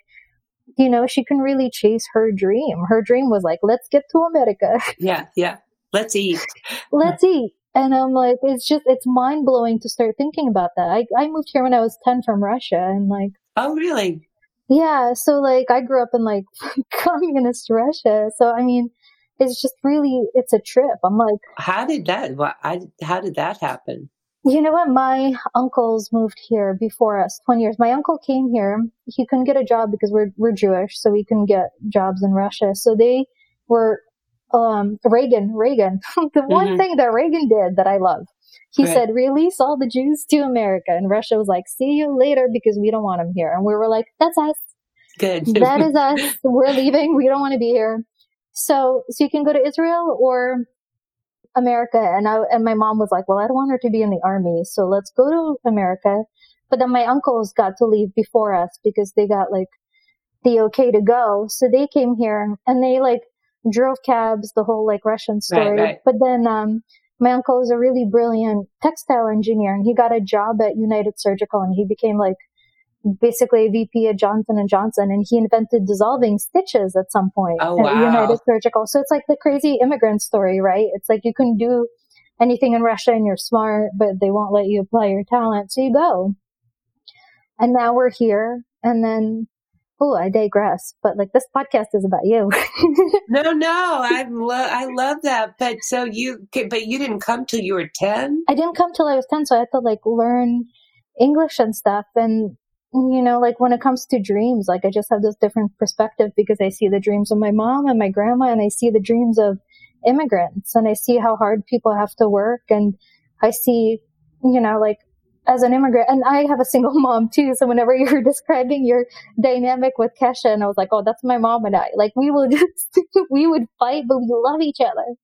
Speaker 1: you know, she can really chase her dream. Her dream was like, let's get to America. [laughs]
Speaker 2: Yeah, yeah. Let's eat.
Speaker 1: let's eat. And I'm like, it's just, it's mind blowing to start thinking about that. I, I moved here when I was 10 from Russia and like.
Speaker 2: Oh, really?
Speaker 1: Yeah. So like, I grew up in like [laughs] communist Russia. So I mean, it's just really it's a trip. I'm like,
Speaker 2: how did that? What? I, how did that happen?
Speaker 1: You know what? My uncles moved here before us, 20 years. My uncle came here. He couldn't get a job because we're, we're Jewish, so we couldn't get jobs in Russia. So they were, um, Reagan, Reagan. [laughs] the mm-hmm. one thing that Reagan did that I love, he right. said, release all the Jews to America. And Russia was like, see you later because we don't want them here. And we were like, that's us.
Speaker 2: Good.
Speaker 1: that is us. We're leaving. We don't want to be here. So, so you can go to Israel or America. And I, and my mom was like, well, I don't want her to be in the army. So let's go to America. But then my uncles got to leave before us because they got like the okay to go. So they came here and they like drove cabs, the whole like Russian story. Right, right. But then, um, my uncle is a really brilliant textile engineer and he got a job at United Surgical and he became like basically a VP at Johnson and Johnson, and he invented dissolving stitches at some point
Speaker 2: oh, wow.
Speaker 1: at United Surgical. So it's like the crazy immigrant story, right? It's like you can do anything in Russia and you're smart, but they won't let you apply your talent, so you go. And now we're here, and then oh, I digress, but like this podcast is about you. [laughs]
Speaker 2: no, no, I love, I love that. But so you, but you didn't come till you were 10?
Speaker 1: I didn't come till I was 10. So I had to like learn English and stuff. And you know, like when it comes to dreams, like I just have this different perspective because I see the dreams of my mom and my grandma and I see the dreams of immigrants and I see how hard people have to work and I see, you know, like as an immigrant and I have a single [laughs] mom too. So whenever you were [laughs] describing your dynamic with Kesha and I was like, oh, that's my mom and I, like we will [laughs] just, we would fight, but we love each other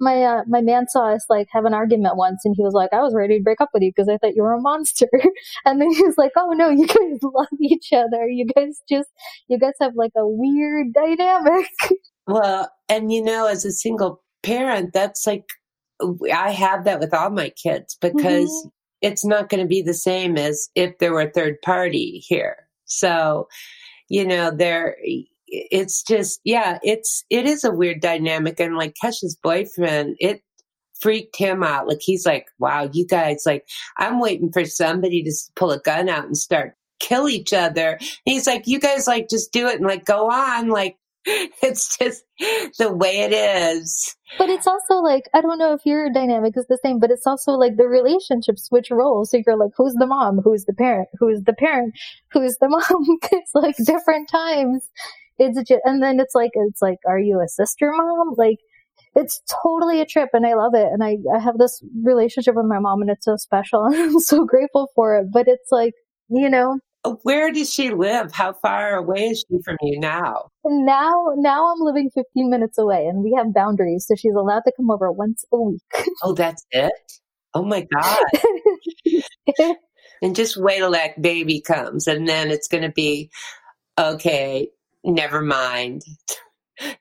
Speaker 1: my uh, my man saw us like have an argument once, and he was like, "I was ready to break up with you because I thought you were a monster." [laughs] and then he was like, "Oh no, you guys [laughs] love each other. You guys just you guys have like a weird dynamic." [laughs]
Speaker 2: Well, and you know, as a single parent, that's like I have that with all my kids because mm-hmm. it's not going to be the same as if there were a third party here. So, you know, there it's just yeah it's it is a weird dynamic and like kesha's boyfriend it freaked him out like he's like wow you guys like i'm waiting for somebody to pull a gun out and start kill each other and he's like you guys like just do it and like go on like [laughs] it's just the way it is.
Speaker 1: But it's also like, I don't know if your dynamic is the same, but it's also like the relationship switch roles. So you're like, who's the mom? Who's the parent? Who's the parent? Who's the mom? [laughs] it's like different times. It's just, and then it's like, it's like, are you a sister mom? Like, it's totally a trip and I love it. And I, I have this relationship with my mom and it's so special [laughs] and I'm so grateful for it. But it's like, you know, uh,
Speaker 2: where does she live? How far away is she from you now?
Speaker 1: Now, now I'm living 15 minutes away and we have boundaries. So she's allowed to come over once a week. [laughs]
Speaker 2: Oh, that's it? Oh my God. [laughs] and just wait till that baby comes and then it's going to be, okay, never mind.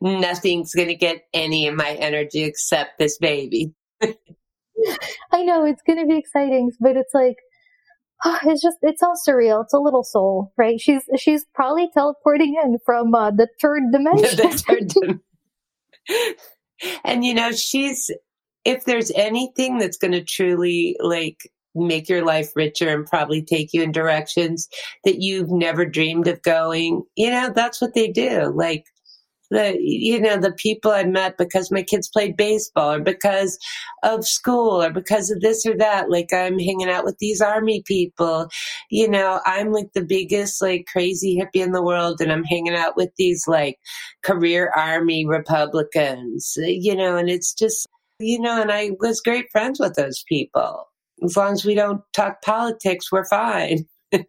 Speaker 2: Nothing's going to get any of my energy except this baby. [laughs]
Speaker 1: I know it's going to be exciting, but it's like, it's just it's all surreal. It's a little soul, right? She's she's probably teleporting in from uh, the third dimension. the [laughs] third
Speaker 2: and you know, she's if there's anything that's going to truly like make your life richer and probably take you in directions that you've never dreamed of going, you know, that's what they do. Like the you know the people I met because my kids played baseball or because of school or because of this or that. Like I'm hanging out with these army people. You know, I'm like the biggest like crazy hippie in the world, and I'm hanging out with these like career army Republicans. You know, and it's just you know, and I was great friends with those people. As long as we don't talk politics, we're fine. [laughs]
Speaker 1: it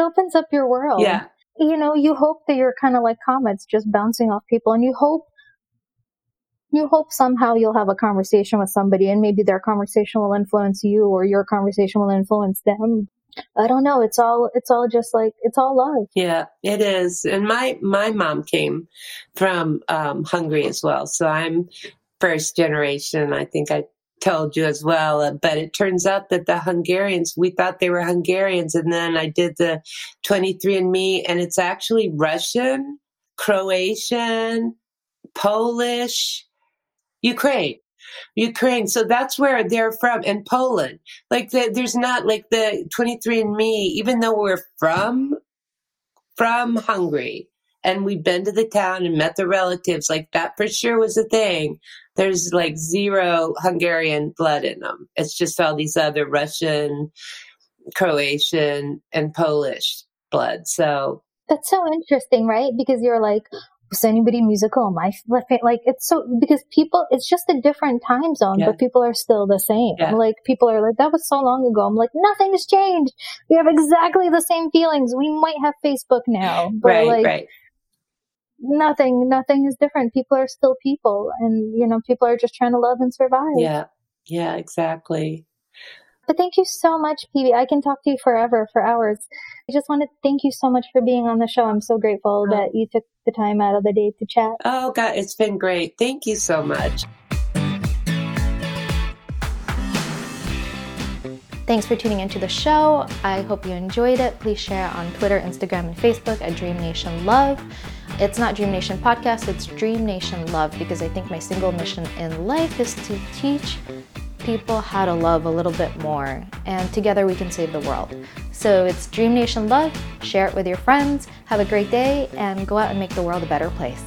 Speaker 1: opens up your world.
Speaker 2: Yeah
Speaker 1: you know, you hope that you're kind of like comets just bouncing off people and you hope you hope somehow you'll have a conversation with somebody and maybe their conversation will influence you or your conversation will influence them. I don't know. It's all, it's all just like, it's all love.
Speaker 2: Yeah, it is. And my, my mom came from, um, Hungary as well. So I'm first generation. I think I told you as well. Uh, but it turns out that the Hungarians, we thought they were Hungarians. And then I did the 23andMe and it's actually Russian, Croatian, Polish, Ukraine. Ukraine. So that's where they're from and Poland. Like the, there's not like the 23andMe, even though we're from, from Hungary and we've been to the town and met the relatives, like that for sure was a thing there's like zero Hungarian blood in them. It's just all these other Russian, Croatian, and Polish blood. So
Speaker 1: that's so interesting, right? Because you're like, was anybody musical in my like it's so because people it's just a different time zone yeah. but people are still the same yeah. like people are like that was so long ago i'm like nothing has changed we have exactly the same feelings we might have facebook now
Speaker 2: but right like right
Speaker 1: nothing, nothing is different. People are still people and, you know, people are just trying to love and survive.
Speaker 2: Yeah. Yeah, exactly.
Speaker 1: But thank you so much, Pebe. I can talk to you forever, for hours. I just want to thank you so much for being on the show. I'm so grateful oh. that you took the time out of the day to chat.
Speaker 2: Oh, God, it's been great. Thank you so much.
Speaker 4: Thanks for tuning into the show. I hope you enjoyed it. Please share on Twitter, Instagram, and Facebook at Dream Nation Love. It's not Dream Nation Podcast, it's Dream Nation Love because I think my single mission in life is to teach people how to love a little bit more, and together we can save the world. So it's Dream Nation Love. Share it with your friends. Have a great day and go out and make the world a better place.